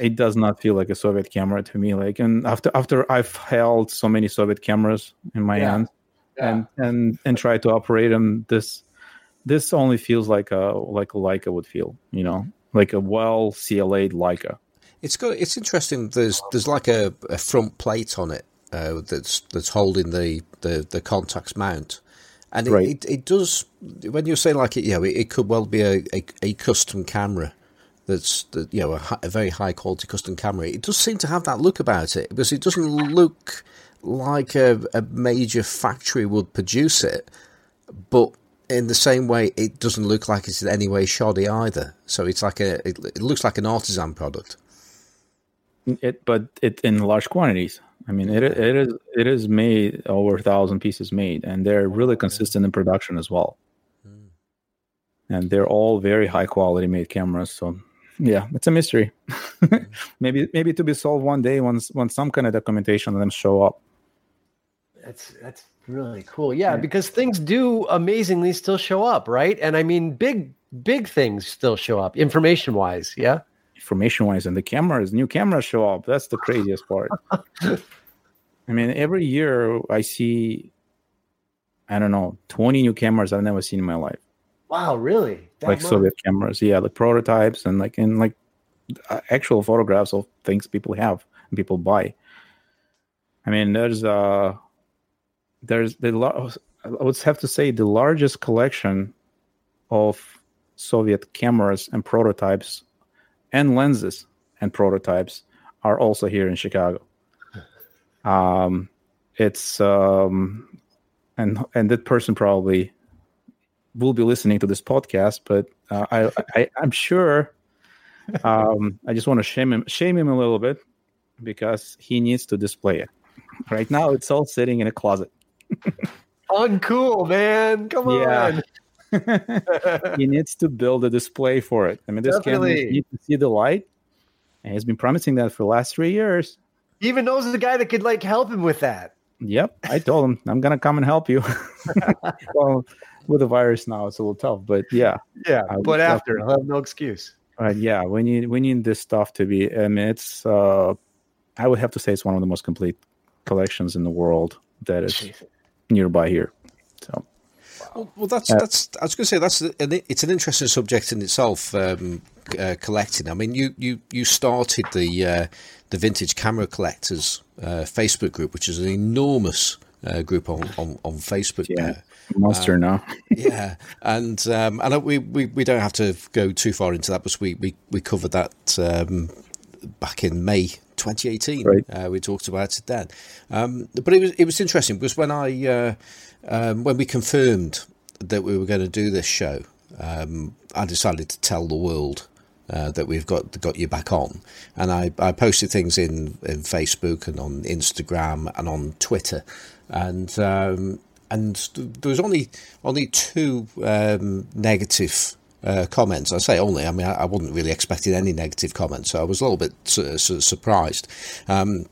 it does not feel like a Soviet camera to me. Like, and after after I've held so many Soviet cameras in my yeah. hand, and and and try to operate them, this this only feels like a like a Leica would feel. You know, like a well CLA'd Leica. It's got. It's interesting. There's there's like a, a front plate on it uh, that's that's holding the the the Contax mount. And it, right. it, it, does when you're saying like it, you know, it, it could well be a, a, a custom camera that's that, you know a, a, very high quality custom camera. It does seem to have that look about it because it doesn't look like a, a major factory would produce it, but in the same way, it doesn't look like it's in any way shoddy either. So it's like a it, it looks like an artisan product. It, but it in large quantities. I mean, it it is it is made over a thousand pieces made, and they're really consistent in production as well. Hmm. And they're all very high quality made cameras. So yeah, it's a mystery. maybe maybe to be solved one day once once some kind of documentation of them show up. That's that's really cool. Yeah, because things do amazingly still show up, right? And I mean big big things still show up information wise, yeah? Information wise and the cameras, new cameras show up. That's the craziest part. I mean, every year I see I don't know, 20 new cameras I've never seen in my life. Wow, really? That like much? Soviet cameras, yeah, like prototypes and like in like uh, actual photographs of things people have and people buy. I mean, there's uh there's the I would have to say the largest collection of Soviet cameras and prototypes and lenses and prototypes are also here in Chicago. Um, it's um, and and that person probably will be listening to this podcast, but uh, I, I am sure. Um, I just want to shame him shame him a little bit because he needs to display it. Right now, it's all sitting in a closet. Uncool, man! Come on. he needs to build a display for it. I mean, this Definitely. camera needs to see the light, and he's been promising that for the last three years. He even knows the guy that could like help him with that. Yep, I told him I'm gonna come and help you. well, with the virus now, it's a little tough, but yeah, yeah. but after, I'll have no excuse. Right? Yeah, we need we need this stuff to be. I mean, it's. Uh, I would have to say it's one of the most complete collections in the world that is. Nearby here. So. Well, well, that's uh, that's. I was going to say that's an, it's an interesting subject in itself. Um, uh, collecting. I mean, you you you started the uh, the vintage camera collectors uh, Facebook group, which is an enormous uh, group on, on, on Facebook. Yeah, monster um, now. yeah, and um, and we, we we don't have to go too far into that, because we we, we covered that um, back in May 2018. Right. Uh, we talked about it then, um, but it was it was interesting because when I uh, um, when we confirmed that we were going to do this show, um, I decided to tell the world uh, that we've got got you back on. And I, I posted things in, in Facebook and on Instagram and on Twitter, and um, and there was only only two um, negative uh, comments. I say only. I mean, I, I, wasn't really expecting any negative comments, so I was a little bit uh, surprised. Um,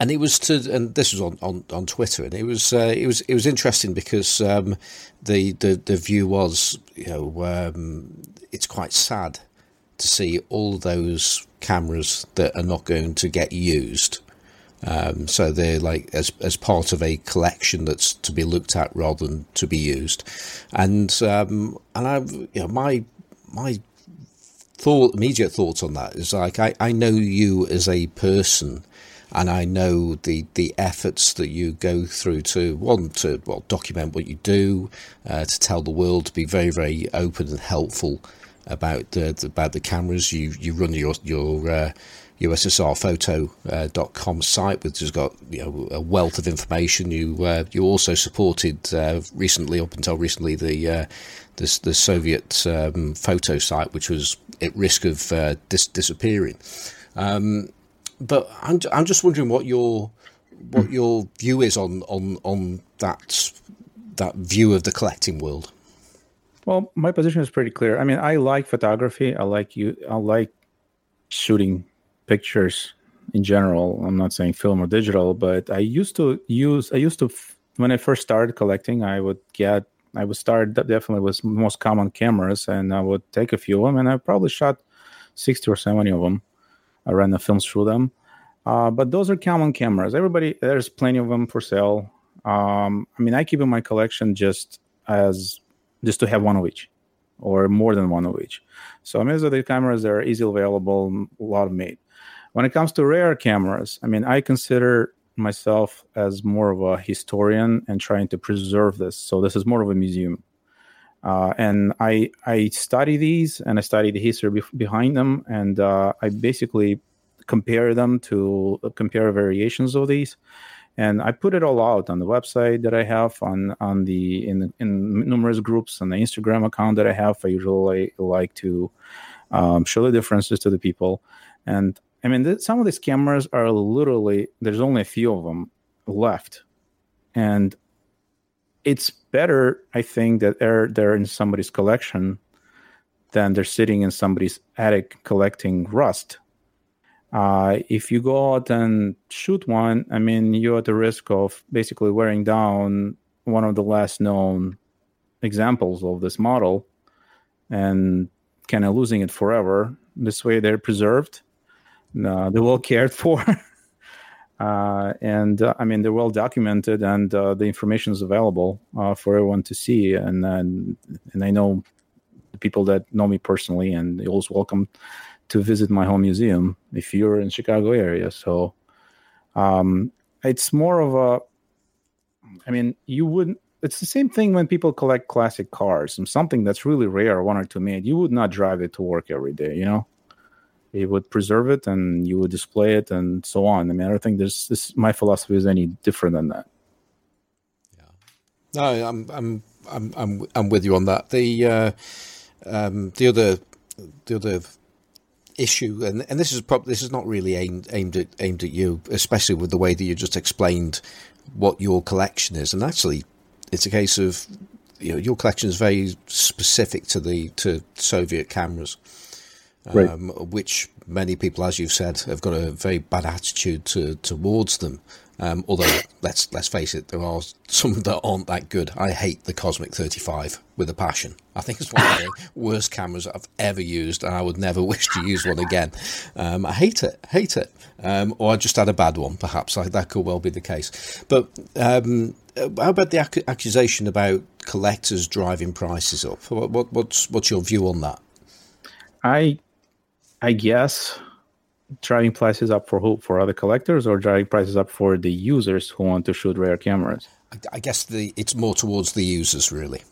and it was to, and this was on, on, on Twitter, and it was uh, it was it was interesting because um, the, the the view was, you know, um, it's quite sad to see all those cameras that are not going to get used. Um, so they're like as as part of a collection that's to be looked at rather than to be used, and um, and I you know my my thought immediate thoughts on that is like I, I know you as a person and I know the the efforts that you go through to one to well document what you do, uh, to tell the world, to be very very open and helpful about uh, about the cameras. You you run your your uh, USSRphoto.com uh, site, which has got you know, a wealth of information. You uh, you also supported uh, recently, up until recently, the uh, the, the, Soviet um, photo site, which was at risk of uh, dis- disappearing. Um, but I'm I'm just wondering what your what your view is on on on that that view of the collecting world. Well, my position is pretty clear. I mean, I like photography. I like you. I like shooting pictures in general. I'm not saying film or digital, but I used to use. I used to when I first started collecting, I would get. I would start definitely with most common cameras, and I would take a few of them, and I probably shot sixty or seventy of them. I ran the films through them. Uh, but those are common cameras. Everybody, there's plenty of them for sale. Um, I mean, I keep in my collection just as just to have one of each, or more than one of each. So I mean, those are the cameras that are easily available, a lot of made. When it comes to rare cameras, I mean, I consider myself as more of a historian and trying to preserve this. So this is more of a museum. Uh, and I I study these and I study the history be- behind them, and uh, I basically compare them to uh, compare variations of these and I put it all out on the website that I have on on the in in numerous groups on the Instagram account that I have. I usually like to um, show the differences to the people, and I mean th- some of these cameras are literally there's only a few of them left, and it's better I think that they're they're in somebody's collection than they're sitting in somebody's attic collecting rust. Uh, if you go out and shoot one, I mean, you're at the risk of basically wearing down one of the last known examples of this model and kind of losing it forever. This way, they're preserved, uh, they're well cared for. Uh, and uh, I mean, they're well documented, and uh, the information is available uh, for everyone to see. And and I know the people that know me personally, and they're always welcome to visit my home museum if you're in Chicago area. So um, it's more of a, I mean, you wouldn't. It's the same thing when people collect classic cars and something that's really rare, one or two made. You would not drive it to work every day, you know. You would preserve it and you would display it and so on. I mean, I don't think there's this. My philosophy is any different than that. Yeah, no, I'm I'm I'm I'm I'm with you on that. The uh, um, the other the other issue, and, and this is prob- this is not really aimed aimed at aimed at you, especially with the way that you just explained what your collection is, and actually, it's a case of you know your collection is very specific to the to Soviet cameras, right. um, which many people, as you've said, have got a very bad attitude to, towards them. Um, although let's let's face it, there are some that aren't that good. I hate the Cosmic 35 with a passion. I think it's one of the worst cameras I've ever used, and I would never wish to use one again. Um, I hate it, hate it. Um, or I just had a bad one, perhaps. I, that could well be the case. But um, how about the ac- accusation about collectors driving prices up? What, what, what's what's your view on that? I I guess driving prices up for who? For other collectors or driving prices up for the users who want to shoot rare cameras? I guess the it's more towards the users, really.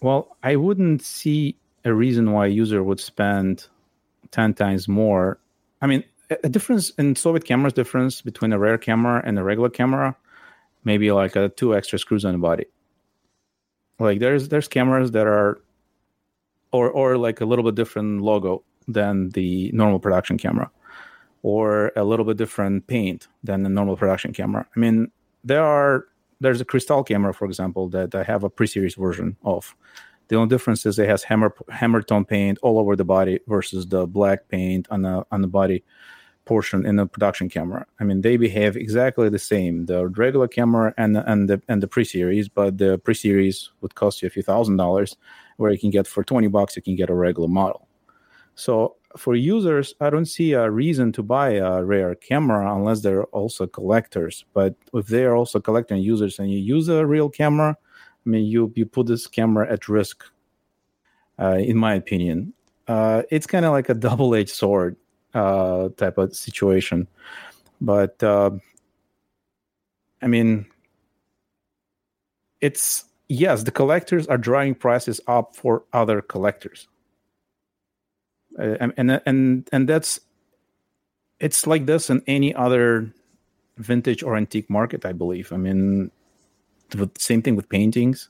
Well, I wouldn't see a reason why a user would spend ten times more. I mean, a difference in Soviet cameras difference between a rare camera and a regular camera, maybe like a two extra screws on the body. Like there's there's cameras that are, or or like a little bit different logo than the normal production camera or a little bit different paint than the normal production camera. I mean, there are there's a crystal camera, for example, that I have a pre-series version of. The only difference is it has hammer hammer tone paint all over the body versus the black paint on the on the body portion in the production camera. I mean, they behave exactly the same. The regular camera and and the and the pre-series, but the pre-series would cost you a few thousand dollars, where you can get for twenty bucks you can get a regular model. So for users, I don't see a reason to buy a rare camera unless they're also collectors. But if they are also collecting users and you use a real camera, I mean, you you put this camera at risk. Uh, in my opinion, uh, it's kind of like a double-edged sword uh, type of situation. But uh, I mean, it's yes, the collectors are driving prices up for other collectors, uh, and, and and and that's it's like this in any other vintage or antique market. I believe. I mean, the same thing with paintings,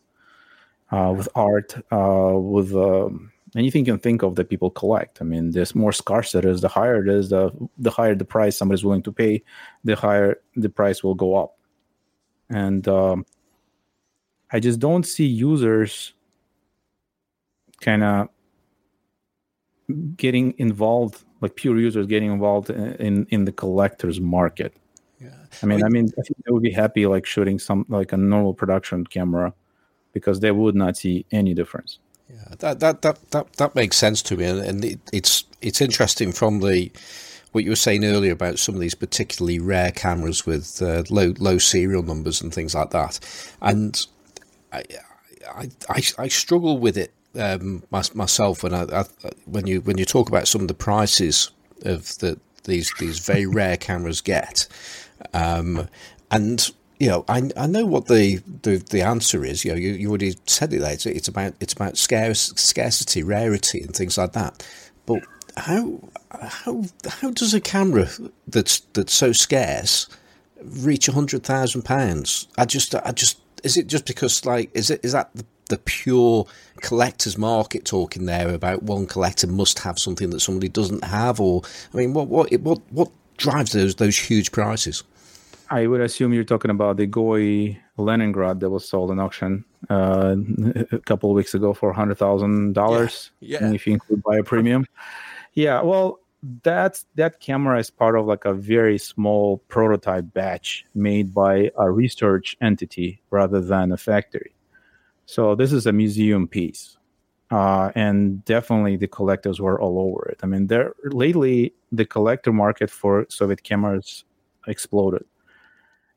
uh, with art, uh, with um, anything you can think of that people collect. I mean, there's more scarce it is, the higher it is, the the higher the price somebody's willing to pay, the higher the price will go up. And um, I just don't see users kind of getting involved, like pure users getting involved in, in, the collector's market. Yeah. I mean, I, mean, I think they would be happy like shooting some like a normal production camera because they would not see any difference. Yeah, that that that that, that makes sense to me, and, and it, it's it's interesting from the what you were saying earlier about some of these particularly rare cameras with uh, low low serial numbers and things like that, and I I, I, struggle with it um, myself when I, I, when you when you talk about some of the prices of the these these very rare cameras get, um, and you know, I, I know what the, the, the answer is. You know, you, you already said it there. It's, it's about it's about scarce, scarcity, rarity, and things like that. But how how how does a camera that's that's so scarce reach a hundred thousand pounds? I just I just is it just because like is it is that the, the pure collector's market talking there about one collector must have something that somebody doesn't have, or I mean, what what what what drives those those huge prices? I would assume you're talking about the Goi Leningrad that was sold in auction uh, a couple of weeks ago for hundred thousand yeah. dollars. Yeah, if you include buy a premium. Yeah, well, that that camera is part of like a very small prototype batch made by a research entity rather than a factory. So this is a museum piece. Uh, and definitely the collectors were all over it. I mean, there lately the collector market for Soviet cameras exploded.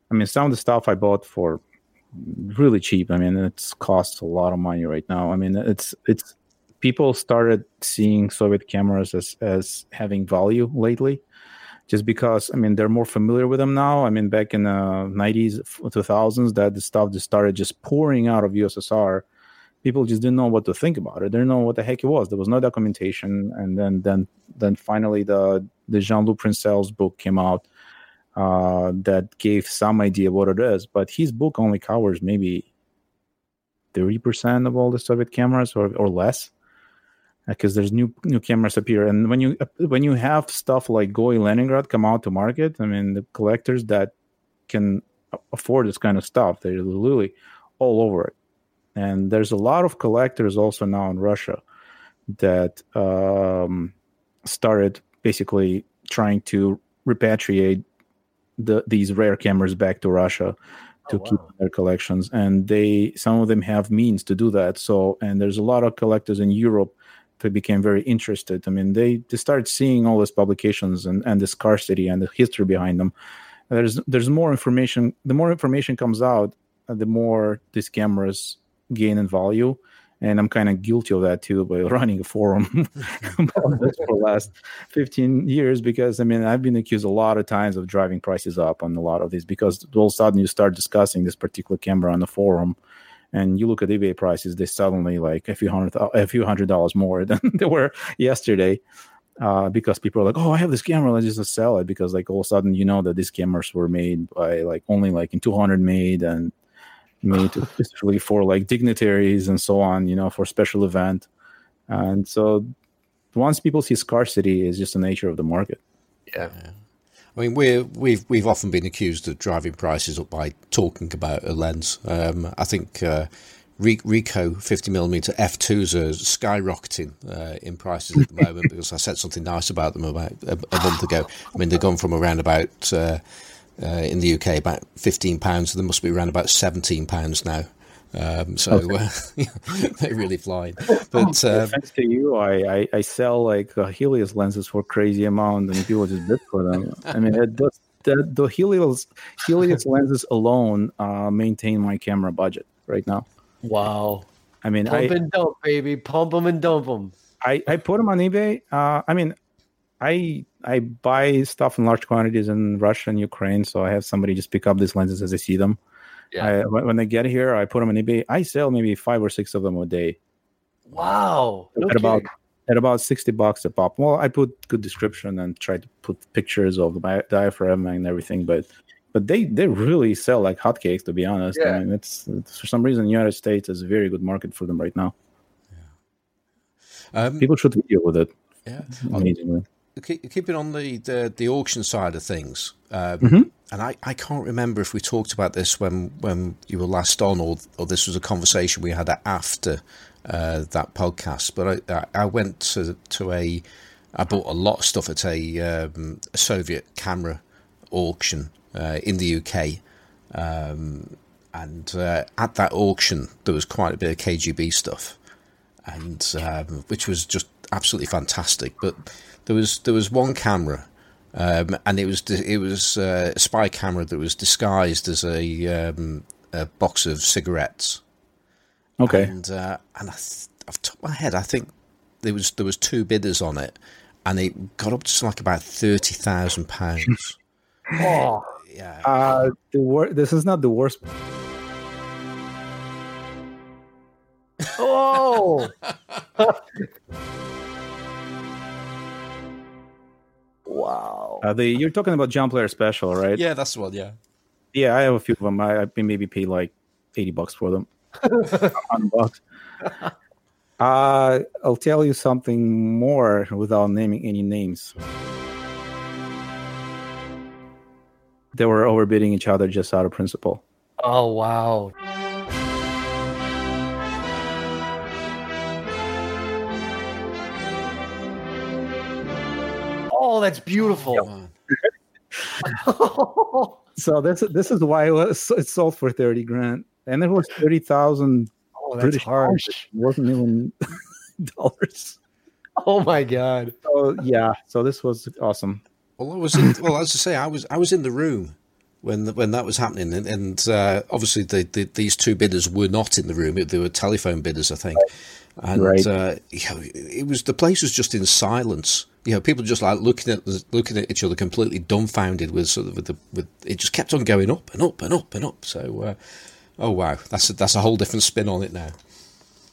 I mean, some of the stuff I bought for really cheap. I mean, it's costs a lot of money right now. I mean, it's it's people started seeing Soviet cameras as as having value lately, just because I mean they're more familiar with them now. I mean, back in the nineties, two thousands, that the stuff just started just pouring out of USSR. People just didn't know what to think about it. They didn't know what the heck it was. There was no documentation, and then then then finally the the Jean-Loup Princelle's book came out uh, that gave some idea what it is. But his book only covers maybe 30% of all the Soviet cameras or, or less because there's new new cameras appear. And when you when you have stuff like Goi Leningrad come out to market I mean the collectors that can afford this kind of stuff they're literally all over it. And there's a lot of collectors also now in Russia that um, started basically trying to repatriate the, these rare cameras back to Russia to oh, wow. keep their collections. And they some of them have means to do that. So and there's a lot of collectors in Europe that became very interested. I mean they they started seeing all these publications and and the scarcity and the history behind them. There's there's more information the more information comes out uh, the more these cameras gain in value. And I'm kind of guilty of that too by running a forum about this for the last 15 years because I mean I've been accused a lot of times of driving prices up on a lot of these because all of a sudden you start discussing this particular camera on the forum and you look at eBay prices they suddenly like a few hundred a few hundred dollars more than they were yesterday uh, because people are like oh I have this camera let's just sell it because like all of a sudden you know that these cameras were made by like only like in 200 made and made specifically for like dignitaries and so on, you know, for special event. And so once people see scarcity is just the nature of the market. Yeah. yeah. I mean, we we've we've often been accused of driving prices up by talking about a lens. Um, I think uh, Ricoh 50 millimeter f2s are skyrocketing uh, in prices at the moment because I said something nice about them about a, a month ago. I mean, they've gone from around about uh, uh, in the UK about fifteen pounds. So they must be around about seventeen pounds now. Um, so okay. uh, they're really fly. But um, to you, I, I, I sell like uh, Helios lenses for crazy amount, and people just bid for them. I mean, it does, the, the Helios Helios lenses alone uh, maintain my camera budget right now. Wow. I mean, pump I, and dump, baby, pump them and dump them. I, I put them on eBay. Uh, I mean, I I buy stuff in large quantities in Russia and Ukraine, so I have somebody just pick up these lenses as I see them. Yeah. I, when they get here, I put them on eBay. I sell maybe five or six of them a day. Wow! No at kidding. about at about sixty bucks a pop. Well, I put good description and try to put pictures of the diaphragm and everything, but but they they really sell like hotcakes. To be honest, yeah. I mean, it's, it's, for some reason the United States is a very good market for them right now. Yeah. Um, People should deal with it. Yeah, amazingly. Keeping on the, the, the auction side of things, um, mm-hmm. And I, I can't remember if we talked about this when when you were last on, or or this was a conversation we had after uh, that podcast. But I I went to to a I bought a lot of stuff at a, um, a Soviet camera auction uh, in the UK. Um, and uh, at that auction, there was quite a bit of KGB stuff, and um, which was just absolutely fantastic. But there was there was one camera, um, and it was it was uh, a spy camera that was disguised as a, um, a box of cigarettes. Okay, and uh, and I th- off the top of my head, I think there was there was two bidders on it, and it got up to like about thirty thousand pounds. oh yeah. Uh, the wor- This is not the worst. oh. wow. Uh, the you're talking about John Player Special, right? Yeah, that's the one. Yeah. Yeah, I have a few of them. I, I maybe pay like eighty bucks for them. Hundred bucks. Uh, I'll tell you something more without naming any names. they were overbidding each other just out of principle. Oh wow. That's beautiful. so this this is why it, was, it sold for thirty grand, and it was thirty thousand. Oh, that's British harsh. It wasn't even dollars. Oh my god. So yeah, so this was awesome. Well, I was in, well, as I say, I was I was in the room when the, when that was happening, and, and uh, obviously the, the, these two bidders were not in the room; they were telephone bidders, I think. And right. uh, you know, it was the place was just in silence. You know, people just like looking at looking at each other, completely dumbfounded with sort of with the with it just kept on going up and up and up and up. So, uh, oh wow, that's a, that's a whole different spin on it now.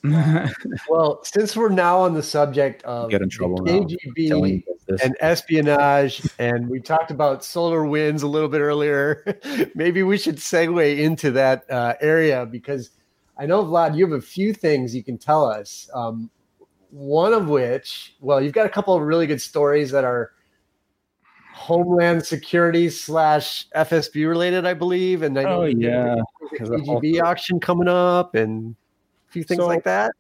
well, since we're now on the subject of Get in trouble KGB and espionage, and we talked about SolarWinds a little bit earlier, maybe we should segue into that uh, area because I know Vlad, you have a few things you can tell us. Um, one of which, well, you've got a couple of really good stories that are Homeland Security slash FSB related, I believe, and I know oh, yeah, KGB auction coming up and a few things so, like that?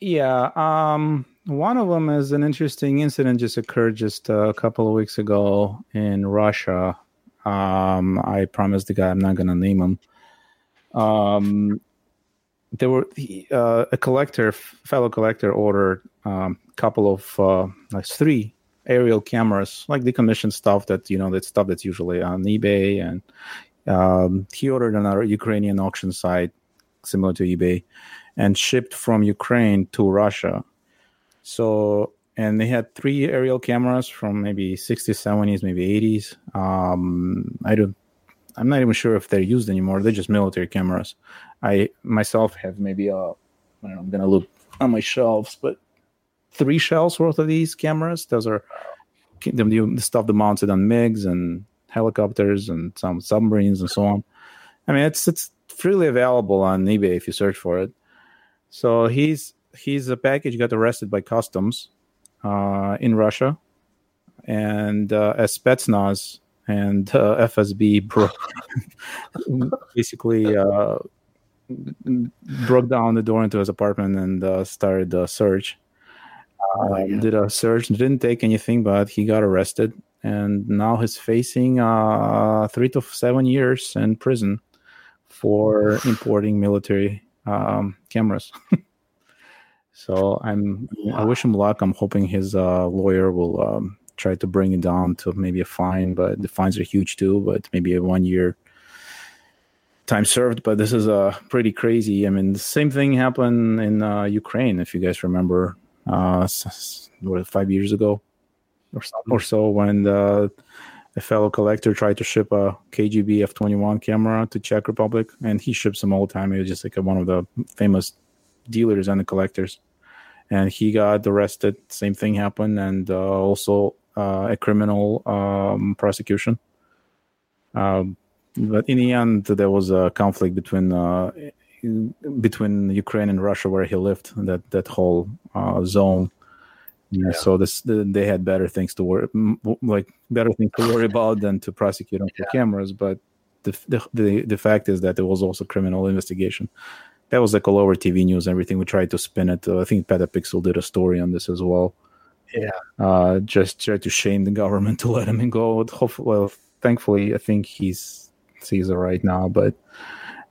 Yeah. Um, one of them is an interesting incident just occurred just a couple of weeks ago in Russia. Um, I promised the guy I'm not going to name him. Um, there were uh, a collector, fellow collector, ordered a um, couple of uh, like three aerial cameras, like decommissioned stuff that you know that stuff that's usually on eBay, and um, he ordered another Ukrainian auction site similar to eBay, and shipped from Ukraine to Russia. So, and they had three aerial cameras from maybe 60s, 70s, maybe 80s. Um, I don't, I'm not even sure if they're used anymore. They're just military cameras. I myself have maybe a, I don't know, I'm gonna look on my shelves, but three shelves worth of these cameras. Those are the, the stuff that mounted on MiGs and helicopters and some submarines and so on. I mean, it's it's freely available on eBay if you search for it. So he's he's a package got arrested by customs uh, in Russia, and uh, as Spetsnaz and uh, FSB broke, basically uh, broke down the door into his apartment and uh, started a search. Oh um, did a search, didn't take anything, but he got arrested, and now he's facing uh, three to seven years in prison for importing military um, cameras. so I'm I wish him luck. I'm hoping his uh, lawyer will um, try to bring it down to maybe a fine, but the fines are huge too. But maybe a one year time served. But this is uh, pretty crazy. I mean, the same thing happened in uh, Ukraine, if you guys remember, uh, what, five years ago or so, or so when the a fellow collector tried to ship a KGB F21 camera to Czech Republic, and he ships them all the time. He was just like a, one of the famous dealers and the collectors, and he got arrested. Same thing happened, and uh, also a criminal um, prosecution. Um, but in the end, there was a conflict between uh, between Ukraine and Russia where he lived. That that whole uh, zone. Yeah. So this they had better things to worry like better things to worry about than to prosecute for yeah. cameras. But the, the, the the fact is that it was also criminal investigation. That was like all over TV news. Everything we tried to spin it. Uh, I think Petapixel did a story on this as well. Yeah. Uh, just try to shame the government to let him go. Hopefully, well, thankfully, I think he's Caesar right now. But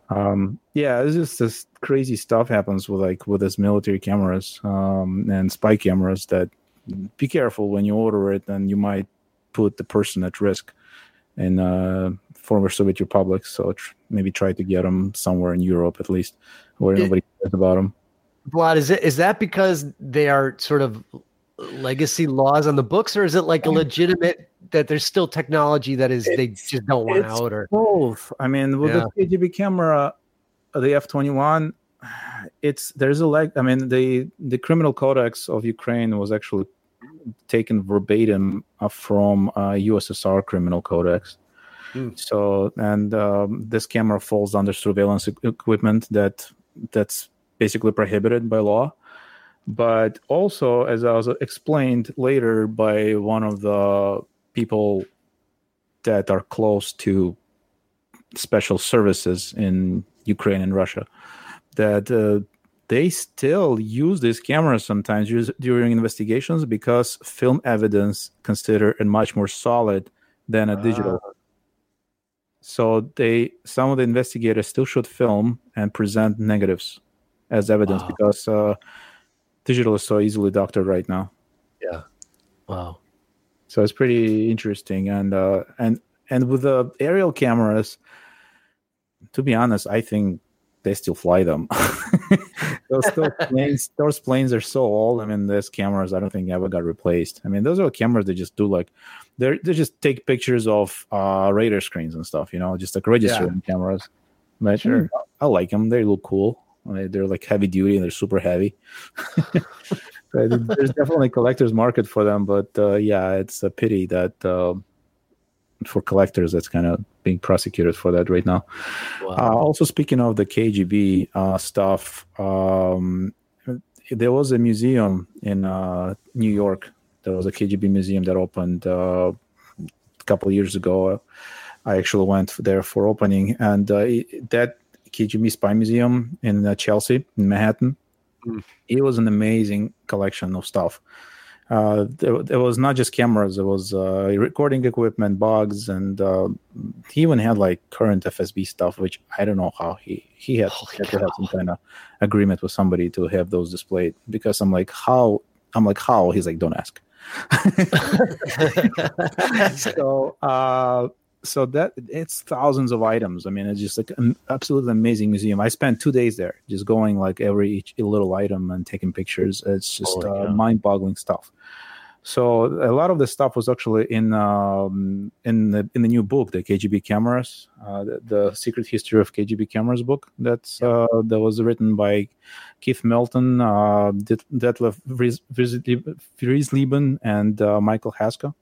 um, yeah, it's just this crazy stuff happens with like with his military cameras um, and spy cameras. That be careful when you order it, and you might put the person at risk in uh, former Soviet Republic. So tr- maybe try to get them somewhere in Europe at least, where it, nobody cares about them. Vlad, is it is that because they are sort of legacy laws on the books, or is it like a legitimate that there's still technology that is it's, they just don't want out? Or both. I mean, with yeah. the KGB camera, uh, the F twenty one, it's there's a leg. I mean, the the criminal codex of Ukraine was actually taken verbatim uh, from uh, USSR criminal codex. Mm. So, and um, this camera falls under surveillance equipment that that's basically prohibited by law but also as i was explained later by one of the people that are close to special services in ukraine and russia that uh, they still use these cameras sometimes during investigations because film evidence considered it much more solid than a digital uh. so they some of the investigators still shoot film and present negatives as evidence wow. because uh, digital is so easily doctored right now. Yeah. Wow. So it's pretty interesting, and uh, and and with the aerial cameras, to be honest, I think they still fly them. those, those planes, those planes are so old. I mean, those cameras, I don't think ever got replaced. I mean, those are cameras that just do like they they just take pictures of uh, radar screens and stuff. You know, just like registering yeah. cameras. But sure. I like them. They look cool. They're like heavy duty and they're super heavy. there's definitely a collector's market for them, but uh, yeah, it's a pity that uh, for collectors that's kind of being prosecuted for that right now. Wow. Uh, also, speaking of the KGB uh, stuff, um, there was a museum in uh, New York. There was a KGB museum that opened uh, a couple years ago. I actually went there for opening, and that KGB Spy Museum in uh, Chelsea, in Manhattan. Mm. It was an amazing collection of stuff. Uh, there, there, was not just cameras; it was uh, recording equipment, bugs, and uh, he even had like current FSB stuff, which I don't know how he he had, had to have some kind of agreement with somebody to have those displayed. Because I'm like, how? I'm like, how? He's like, don't ask. so uh, so that it's thousands of items. I mean, it's just like an absolutely amazing museum. I spent two days there, just going like every each little item and taking pictures. It's just uh, mind-boggling stuff. So a lot of the stuff was actually in um, in the in the new book, the KGB cameras, uh, the, the, Secret History of KGB Cameras book. That's uh, that was written by Keith Melton, uh, Detlev Vreisleben, and uh, Michael Hasco.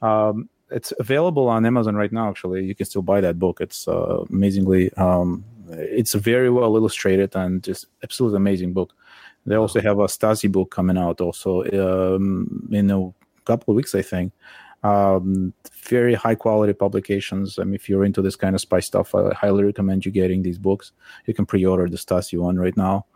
Um, it's available on Amazon right now. Actually, you can still buy that book. It's uh, amazingly, um, it's very well illustrated and just absolutely amazing book. They also have a Stasi book coming out also um, in a couple of weeks, I think. Um, very high quality publications. I mean, if you're into this kind of spy stuff, I highly recommend you getting these books. You can pre-order the Stasi one right now.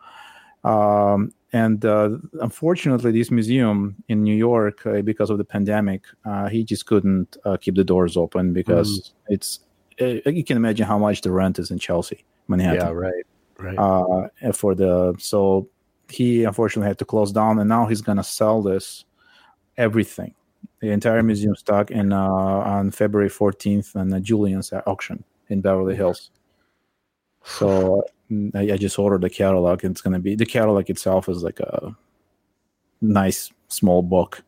Um, and uh, unfortunately, this museum in New York, uh, because of the pandemic, uh, he just couldn't uh, keep the doors open because mm. it's. Uh, you can imagine how much the rent is in Chelsea, Manhattan. Yeah, right, right. Uh, for the so he unfortunately had to close down, and now he's gonna sell this everything, the entire museum stock, in on February 14th, and Julien's auction in Beverly Hills. So I, I just ordered the catalog. It's going to be the catalog itself is like a nice small book,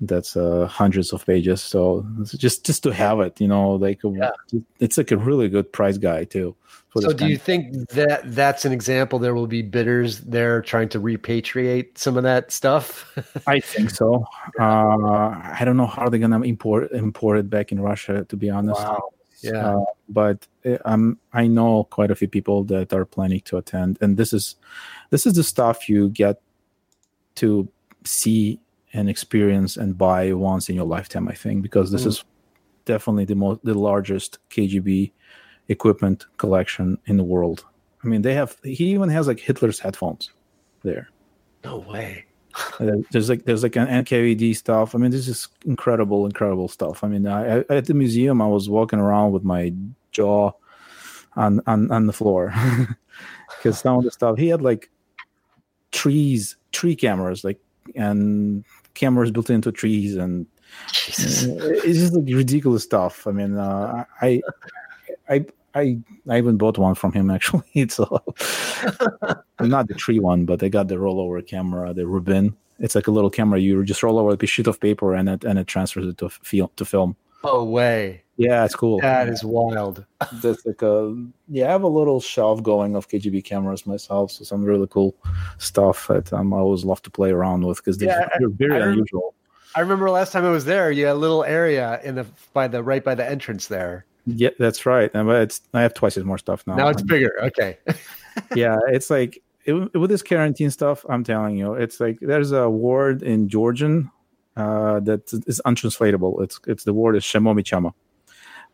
that's uh, hundreds of pages. So just just to have it, you know, like yeah. it's like a really good price guide too. So do you think that that's an example? There will be bidders there trying to repatriate some of that stuff. I think so. Uh, I don't know how they're gonna import import it back in Russia. To be honest, wow. Yeah. Uh, but um, I know quite a few people that are planning to attend, and this is this is the stuff you get to see and experience and buy once in your lifetime. I think because this mm. is definitely the most the largest KGB equipment collection in the world. I mean, they have. He even has like Hitler's headphones there. No way. There's like there's like an NKVD stuff. I mean, this is incredible, incredible stuff. I mean, I, at the museum, I was walking around with my jaw on on, on the floor because some of the stuff he had like trees, tree cameras, like and cameras built into trees, and Jesus. it's just like ridiculous stuff. I mean, uh, I I I I even bought one from him actually. So not the tree one, but I got the rollover camera, the Rubin. It's like a little camera. You just roll over a sheet of paper and it and it transfers it to film to film. Oh way! Yeah, it's cool. That is wild. That's like a yeah. I have a little shelf going of KGB cameras myself, so some really cool stuff that um, I always love to play around with because they're, yeah, they're very I unusual. I remember last time I was there, you had a little area in the by the right by the entrance there yeah, that's right. And it's I have twice as more stuff now. Now it's bigger. Okay. yeah, it's like it, with this quarantine stuff. I'm telling you, it's like there's a word in Georgian uh, that is untranslatable. It's it's the word is shemomichama.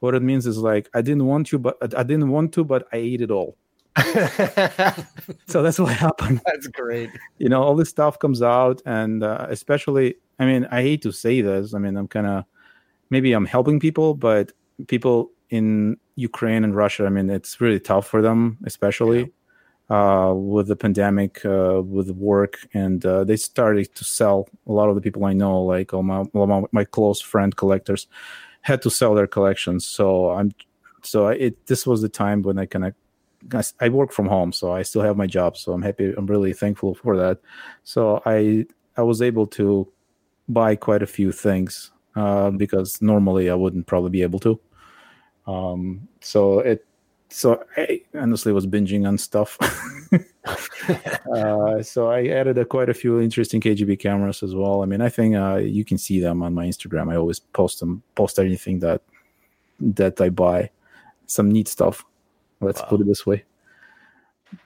What it means is like I didn't want you, but I didn't want to, but I ate it all. so that's what happened. That's great. You know, all this stuff comes out, and uh, especially, I mean, I hate to say this. I mean, I'm kind of maybe I'm helping people, but people in Ukraine and Russia, I mean, it's really tough for them, especially yeah. uh, with the pandemic, uh, with work, and uh, they started to sell. A lot of the people I know, like all my, all my, close friend collectors, had to sell their collections. So I'm, so it this was the time when I kind of. I work from home, so I still have my job. So I'm happy. I'm really thankful for that. So I I was able to buy quite a few things uh, because normally I wouldn't probably be able to. Um, so it so I honestly was binging on stuff. uh, so I added a, quite a few interesting KGB cameras as well. I mean, I think uh, you can see them on my Instagram. I always post them, post anything that that I buy, some neat stuff. Let's wow. put it this way.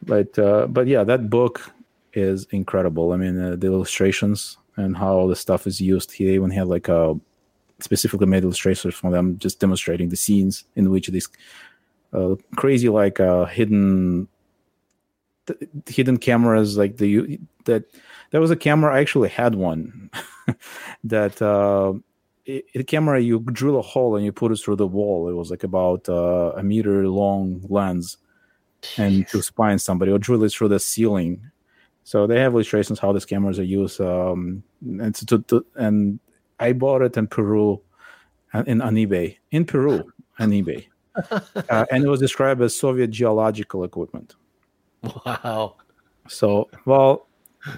But uh, but yeah, that book is incredible. I mean, uh, the illustrations and how all the stuff is used. He even had like a specifically made illustrations for them, just demonstrating the scenes in which these uh, crazy like uh, hidden th- hidden cameras like the that there was a camera I actually had one that uh, a camera you drill a hole and you put it through the wall. It was like about uh, a meter long lens, and to spy on somebody or drill it through the ceiling. So they have illustrations how these cameras are used, um, and to, to, and I bought it in Peru, uh, in on eBay in Peru on eBay, uh, and it was described as Soviet geological equipment. Wow. So, well,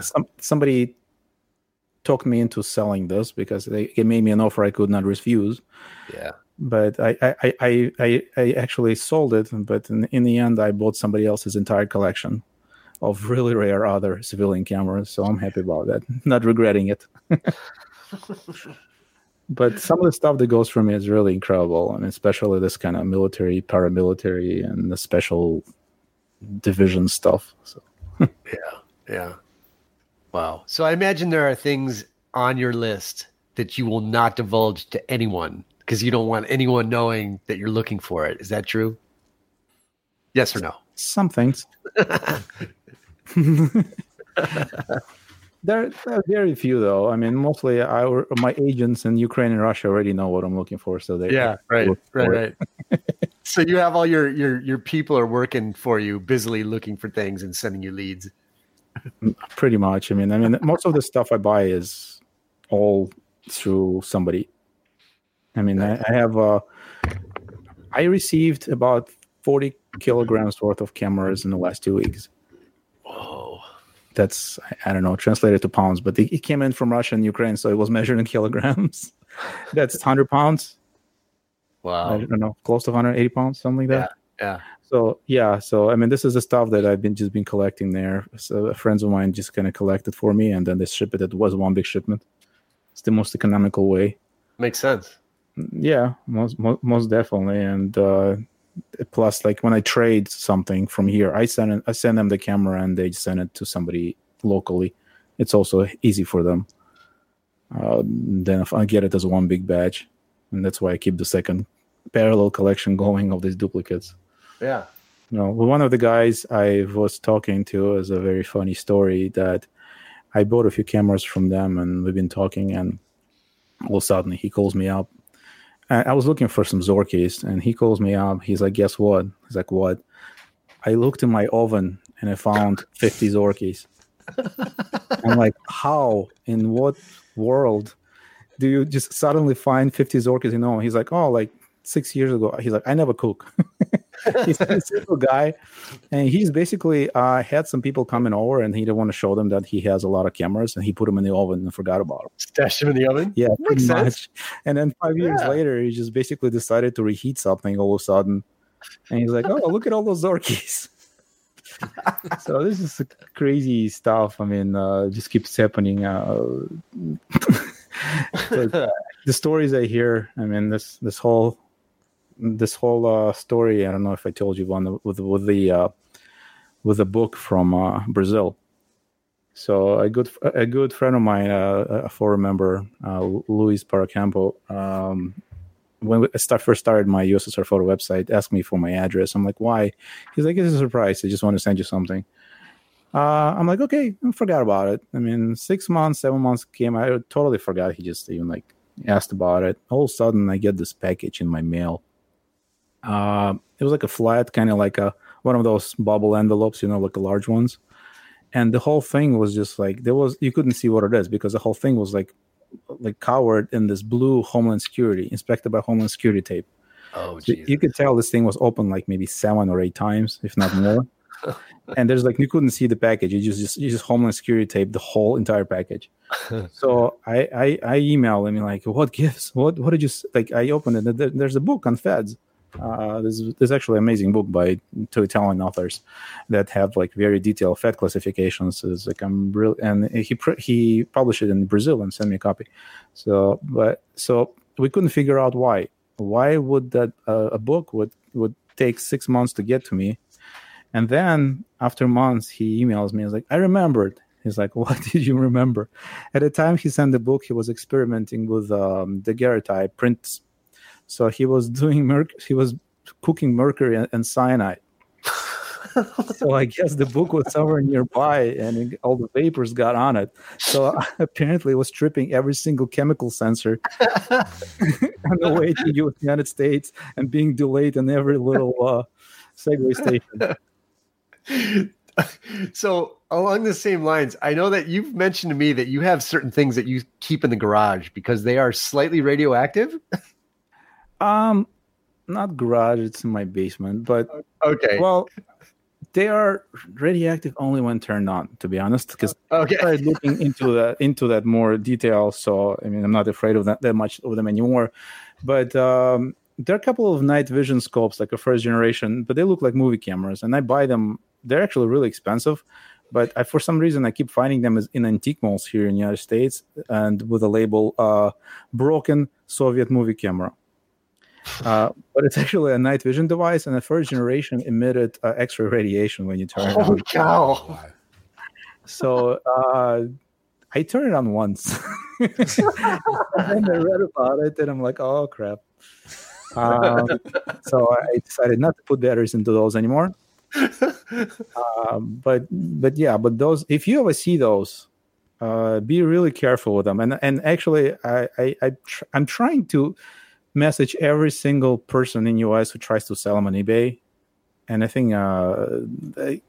some, somebody talked me into selling this because they it made me an offer I could not refuse. Yeah. But I I, I, I, I actually sold it, but in, in the end, I bought somebody else's entire collection of really rare other civilian cameras. So I'm happy about that. Not regretting it. but some of the stuff that goes for me is really incredible, and especially this kind of military, paramilitary, and the special division stuff. So. yeah, yeah. Wow. So I imagine there are things on your list that you will not divulge to anyone because you don't want anyone knowing that you're looking for it. Is that true? Yes or no? Some things. There, there, are very few though. I mean, mostly our my agents in Ukraine and Russia already know what I'm looking for, so they yeah, right, right, right. so you have all your your your people are working for you, busily looking for things and sending you leads. Pretty much. I mean, I mean, most of the stuff I buy is all through somebody. I mean, I, I have uh, I received about 40 kilograms worth of cameras in the last two weeks. Whoa that's I don't know translated to pounds, but it came in from Russia and Ukraine, so it was measured in kilograms. that's hundred pounds. Wow. I don't know, close to 180 pounds, something like that. Yeah. Yeah. So yeah, so I mean, this is the stuff that I've been just been collecting there. So friends of mine just kind of collected for me, and then they ship it. It was one big shipment. It's the most economical way. Makes sense. Yeah, most most, most definitely. And uh, plus, like when I trade something from here, I send it, I send them the camera, and they send it to somebody locally. It's also easy for them. Uh, then if I get it as one big batch, and that's why I keep the second parallel collection going of these duplicates. Yeah. You know, one of the guys I was talking to is a very funny story that I bought a few cameras from them and we've been talking and all of a sudden he calls me up. I was looking for some Zorkis and he calls me up. He's like, guess what? He's like, what? I looked in my oven and I found 50 Zorkis. I'm like, how? In what world do you just suddenly find 50 Zorkis in oven? He's like, oh, like six years ago. He's like, I never cook. he's a simple guy, and he's basically uh, had some people coming over, and he didn't want to show them that he has a lot of cameras, and he put them in the oven and forgot about them. Stash them in the oven. Yeah, pretty much. And then five years yeah. later, he just basically decided to reheat something all of a sudden, and he's like, "Oh, look at all those Zorkis." so this is crazy stuff. I mean, uh, just keeps happening. Uh, the stories I hear, I mean, this this whole this whole uh, story. I don't know if I told you one with with the uh, with a book from uh, Brazil. So a good a good friend of mine, uh, a former member, uh, Luis Paracampo, um, when I start, first started my USSR photo website, asked me for my address. I'm like, why? He's like, it's a surprise. I just want to send you something. Uh, I'm like, okay, I forgot about it. I mean, six months, seven months came. I totally forgot. He just even like asked about it. All of a sudden, I get this package in my mail uh, it was like a flat, kind of like a one of those bubble envelopes, you know, like the large ones. And the whole thing was just like there was you couldn't see what it is because the whole thing was like like covered in this blue Homeland Security, inspected by Homeland Security tape. Oh, Jesus. you could tell this thing was open like maybe seven or eight times, if not more. and there's like you couldn't see the package. You just just you just Homeland Security tape the whole entire package. so I I I emailed him like, what gifts? What what did you like? I opened it. There's a book on Feds. Uh, there's, there's actually an amazing book by two Italian authors that have like very detailed fat classifications. It's like I'm really, and he he published it in Brazil and sent me a copy. So, but so we couldn't figure out why. Why would that uh, a book would would take six months to get to me? And then after months, he emails me. He's like, I remembered. He's like, what did you remember? At the time he sent the book, he was experimenting with um, daguerreotype prints so he was doing merc- he was cooking mercury and, and cyanide. so I guess the book was somewhere nearby, and it, all the vapors got on it. So apparently, it was tripping every single chemical sensor on the way to the United States and being delayed in every little uh, Segway station. so along the same lines, I know that you've mentioned to me that you have certain things that you keep in the garage because they are slightly radioactive. Um, not garage. It's in my basement, but okay. Well, they are radioactive only when turned on. To be honest, because okay. I started looking into that into that more detail. So I mean, I'm not afraid of that that much of them anymore. But um, there are a couple of night vision scopes, like a first generation, but they look like movie cameras, and I buy them. They're actually really expensive, but I, for some reason I keep finding them in antique malls here in the United States, and with a label uh, "broken Soviet movie camera." Uh, but it's actually a night vision device, and the first generation emitted uh, X-ray radiation when you turn it oh, on. cow! So uh, I turned it on once, and I read about it, and I'm like, "Oh crap!" Um, so I decided not to put batteries into those anymore. Um, but but yeah, but those if you ever see those, uh, be really careful with them. And and actually, I I, I tr- I'm trying to message every single person in US who tries to sell them on eBay. And I think uh, they,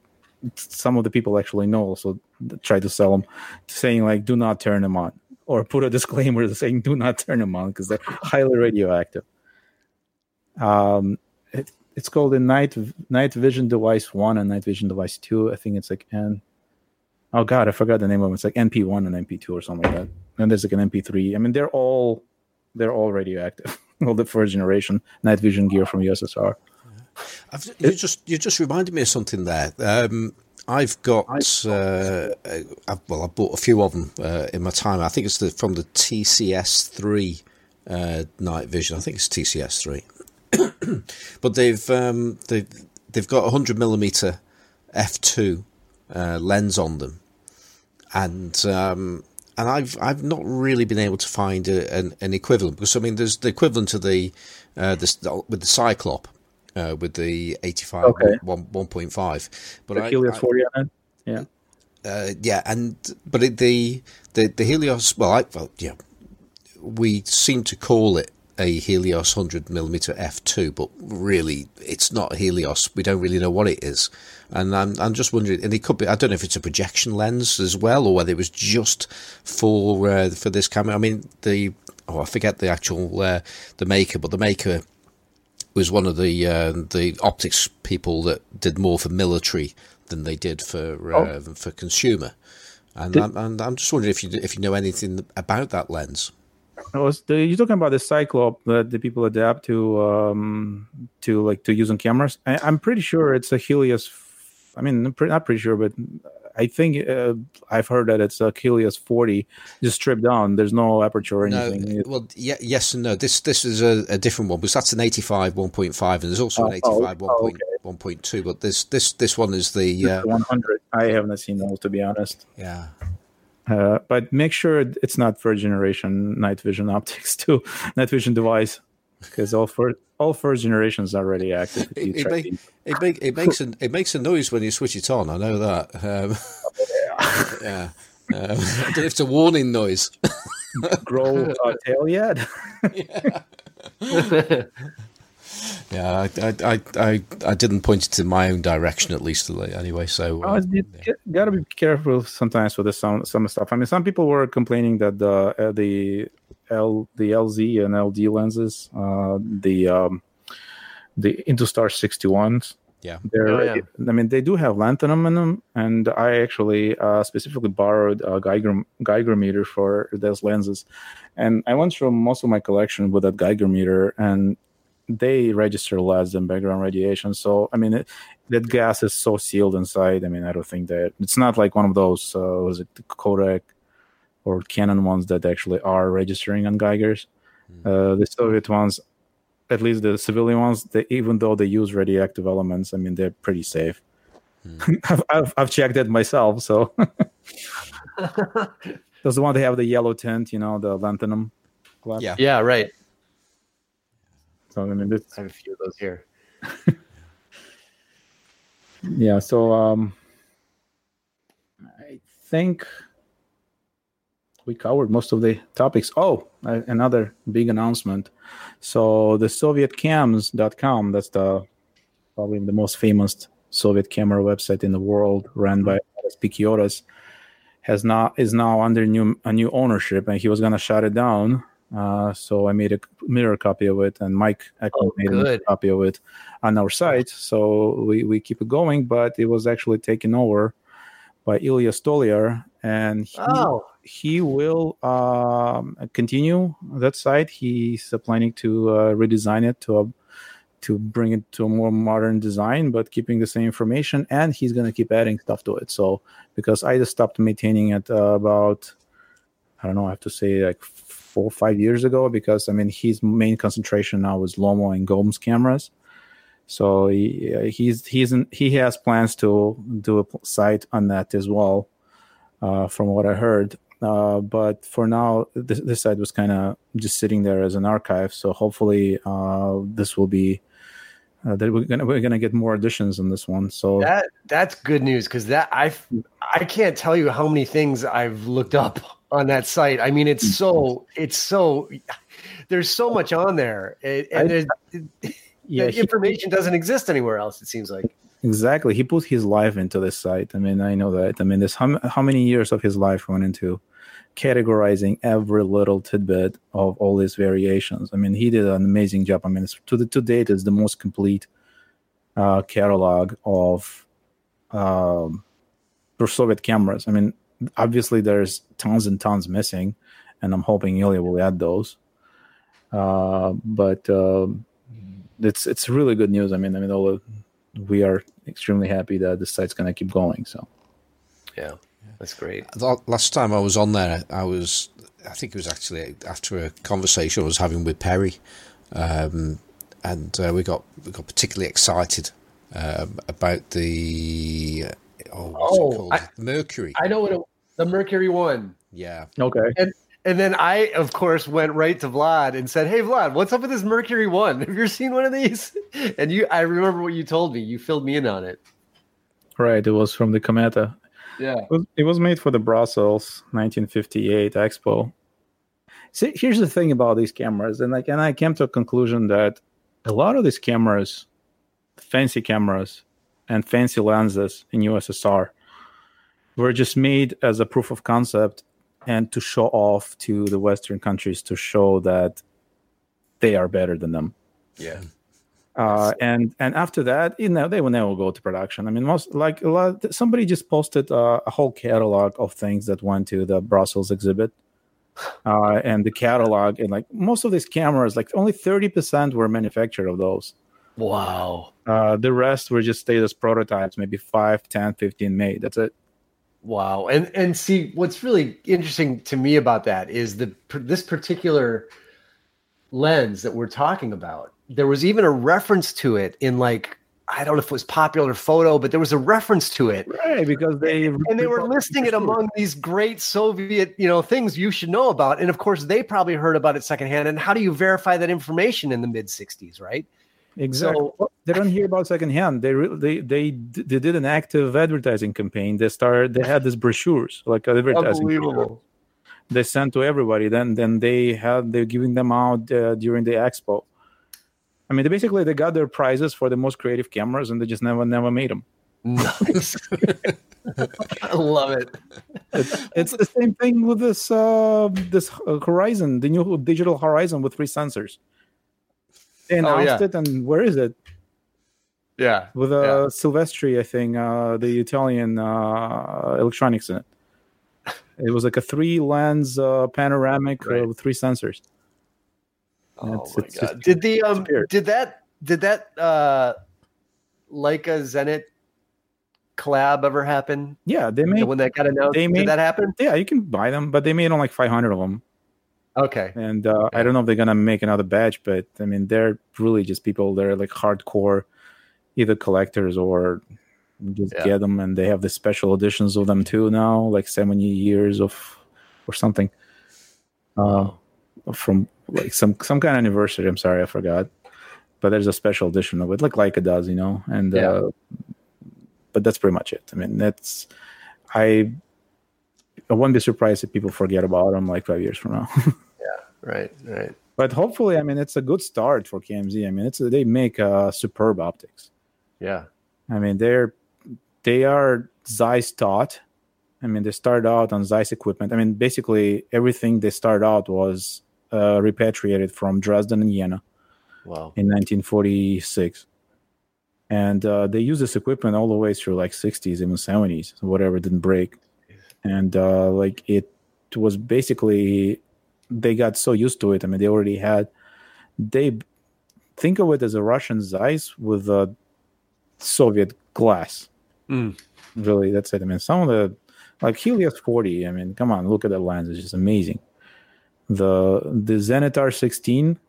some of the people actually know also try to sell them, saying like, "Do not turn them on," or put a disclaimer saying, "Do not turn them on" because they're highly radioactive. Um, it, it's called a night night vision device one and night vision device two. I think it's like N. oh god, I forgot the name of it. It's like NP1 and NP2 or something like that. And there's like an NP3. I mean, they're all they're all radioactive. all the first generation night vision gear from USSR. I've, you just you just reminded me of something there. Um, I've got uh, I've, well, I bought a few of them uh, in my time. I think it's the, from the TCS three uh, night vision. I think it's TCS three, but they've um, they've they've got a hundred millimeter f two uh, lens on them, and um, and I've I've not really been able to find a, an, an, equivalent because I mean there's the equivalent to the uh, the with the Cyclop uh, with the 85 okay. 1, 1.5 but the I, Helios 40 on yeah. Uh, yeah and but it, the the the Helios well I well yeah we seem to call it a Helios 100 millimeter f2 but really it's not Helios we don't really know what it is and I'm I'm just wondering and it could be I don't know if it's a projection lens as well or whether it was just for uh, for this camera I mean the oh I forget the actual uh, the maker but the maker was one of the uh, the optics people that did more for military than they did for uh, oh. for consumer. And, did, I'm, and I'm just wondering if you if you know anything about that lens. Was the, you're talking about the Cyclop that the people adapt to um, to like to using cameras? I, am pretty sure it's a Helios. I mean, I'm not pretty sure, but I think uh, I've heard that it's a Helios 40 just stripped down. There's no aperture or anything. No, well, yeah, yes and no. This this is a, a different one because that's an 85 1.5, and there's also an 85 oh, oh, okay. 1.2. But this this this one is the uh, 100. I haven't seen those to be honest. Yeah. Uh, but make sure it's not first generation night vision optics too, night vision device because all first all first generations are already active. It, it, make, it, make, it, makes a, it makes a noise when you switch it on. I know that. Um, yeah. Um, I don't know if it's a warning noise. Grow a tail yet? yeah. Yeah, I, I, I, I didn't point it to my own direction at least anyway. So uh, you yeah. gotta be careful sometimes with the some some stuff. I mean, some people were complaining that the uh, the L the LZ and LD lenses, uh, the um, the Industar 61s. Yeah, they're. Oh, yeah. I mean, they do have lanthanum in them, and I actually uh, specifically borrowed a Geiger Geiger meter for those lenses, and I went through most of my collection with that Geiger meter, and they register less than background radiation. So, I mean, it, that gas is so sealed inside. I mean, I don't think that it's not like one of those. Uh, was it Kodak or Canon ones that actually are registering on Geigers. Mm. Uh, the Soviet ones, at least the civilian ones, they, even though they use radioactive elements, I mean they're pretty safe. Mm. I've, I've, I've checked it myself, so. Those the one they have the yellow tint, you know, the lanthanum. Glass. Yeah, yeah, right. So I mean, this... I have a few of those here. yeah, so um, I think we covered most of the topics. Oh, another big announcement. So the SovietCams.com, that's the probably the most famous Soviet camera website in the world, ran by Pikiotas, has now is now under new a new ownership, and he was gonna shut it down. Uh, so I made a mirror copy of it, and Mike actually oh, made good. a copy of it on our site. So we, we keep it going, but it was actually taken over by Ilya Stolyar, and he, oh he will um, continue that site. He's uh, planning to uh, redesign it to a to bring it to a more modern design, but keeping the same information. And he's going to keep adding stuff to it. So because I just stopped maintaining it uh, about I don't know, I have to say like four five years ago because I mean his main concentration now is Lomo and GOMZ cameras. So he, he's he's in, he has plans to do a site on that as well. Uh, from what I heard, uh, but for now, this, this site was kind of just sitting there as an archive. So hopefully, uh, this will be uh, that we're gonna we're gonna get more additions on this one. So that that's good news because that I I can't tell you how many things I've looked up on that site. I mean, it's so it's so there's so much on there, and, and I, yeah, the information doesn't exist anywhere else. It seems like exactly he put his life into this site. I mean, I know that. I mean, this how how many years of his life went into categorizing every little tidbit of all these variations. I mean, he did an amazing job. I mean, to the to date it's the most complete uh, catalog of um, Soviet cameras. I mean, obviously there's tons and tons missing, and I'm hoping Ilya will add those. Uh, but uh, it's it's really good news. I mean, I mean, all we are extremely happy that the site's going to keep going. So, yeah, that's great. Last time I was on there, I was, I think it was actually after a conversation I was having with Perry, um, and uh, we got we got particularly excited um, about the oh, oh I, Mercury. I know what it, the Mercury one. Yeah. Okay. And and then I, of course, went right to Vlad and said, "Hey, Vlad, what's up with this Mercury One? Have you seen one of these?" And you, I remember what you told me. You filled me in on it. Right. It was from the Cometa. Yeah. It was, it was made for the Brussels 1958 Expo. See, here's the thing about these cameras, and like, and I came to a conclusion that a lot of these cameras, fancy cameras, and fancy lenses in USSR, were just made as a proof of concept and to show off to the Western countries to show that they are better than them. Yeah. Uh, and and after that, you know, they will never go to production. I mean, most like a lot. Somebody just posted uh, a whole catalog of things that went to the Brussels exhibit, uh, and the catalog and like most of these cameras, like only thirty percent were manufactured of those. Wow. Uh, the rest were just status prototypes, maybe 5, 10, 15 made. That's it. Wow. And and see what's really interesting to me about that is the this particular lens that we're talking about. There was even a reference to it in like I don't know if it was popular photo, but there was a reference to it. Right, because they and they were listing it among these great Soviet, you know, things you should know about. And of course, they probably heard about it secondhand. And how do you verify that information in the mid '60s, right? Exactly. So, they don't hear about secondhand. They they they they did an active advertising campaign. They started. They had these brochures, like advertising. Unbelievable. They sent to everybody. Then then they had they're giving them out uh, during the expo. I mean, they basically they got their prizes for the most creative cameras, and they just never never made them. Nice. I love it. It's, it's, the same thing with this uh, this Horizon, the new digital Horizon with three sensors. They announced oh, yeah. it, and where is it? Yeah, with a yeah. Silvestri, I think, uh, the Italian uh, electronics in it. It was like a three lens uh, panoramic uh, right. with three sensors. Oh it's, my it's god! did the um did that did that uh Leica Zenit collab ever happen? Yeah, they made the one that got announced. They made, did that happen? Yeah, you can buy them, but they made on like 500 of them. Okay. And uh, I don't know if they're gonna make another batch, but I mean, they're really just people. They're like hardcore, either collectors or just yeah. get them, and they have the special editions of them too now, like seventy years of or something. Uh, from like some some kind of anniversary. I'm sorry, I forgot, but there's a special edition of it, Look like Leica does, you know. And yeah. uh, but that's pretty much it. I mean, that's I I wouldn't be surprised if people forget about them like five years from now. Yeah, right, right. But hopefully, I mean, it's a good start for KMZ. I mean, it's they make uh, superb optics. Yeah, I mean, they're they are Zeiss taught. I mean, they started out on Zeiss equipment. I mean, basically everything they started out was uh, repatriated from Dresden and Jena. Wow. In 1946, and uh, they used this equipment all the way through like 60s, even 70s, whatever didn't break, and uh, like it was basically they got so used to it. I mean, they already had they think of it as a Russian Zeiss with a Soviet glass. Mm. Really, that's it. I mean, some of the like Helios 40. I mean, come on, look at that lens; it's just amazing. The the Zenitar 16.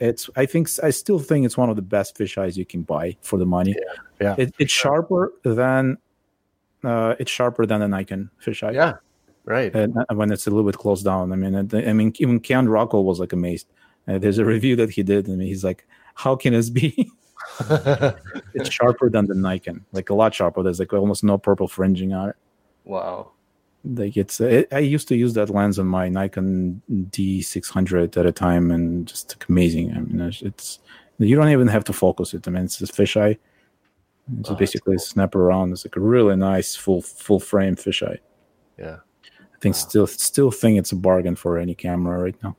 It's I think I still think it's one of the best fisheyes you can buy for the money. Yeah, yeah. It, it's sharper than uh, it's sharper than a Nikon fisheye. Yeah, right. And uh, when it's a little bit closed down, I mean, I mean, even Ken Rockwell was like amazed. Uh, there's a review that he did, and he's like, "How can this be?" it's sharper than the Nikon, like a lot sharper. There's like almost no purple fringing on it. Wow. Like it's, it, I used to use that lens on my Nikon D600 at a time, and just amazing. I mean, it's, it's you don't even have to focus it. I mean, it's a fisheye. It's oh, basically cool. snap around. It's like a really nice full full frame fisheye. Yeah I think wow. still still think it's a bargain for any camera right now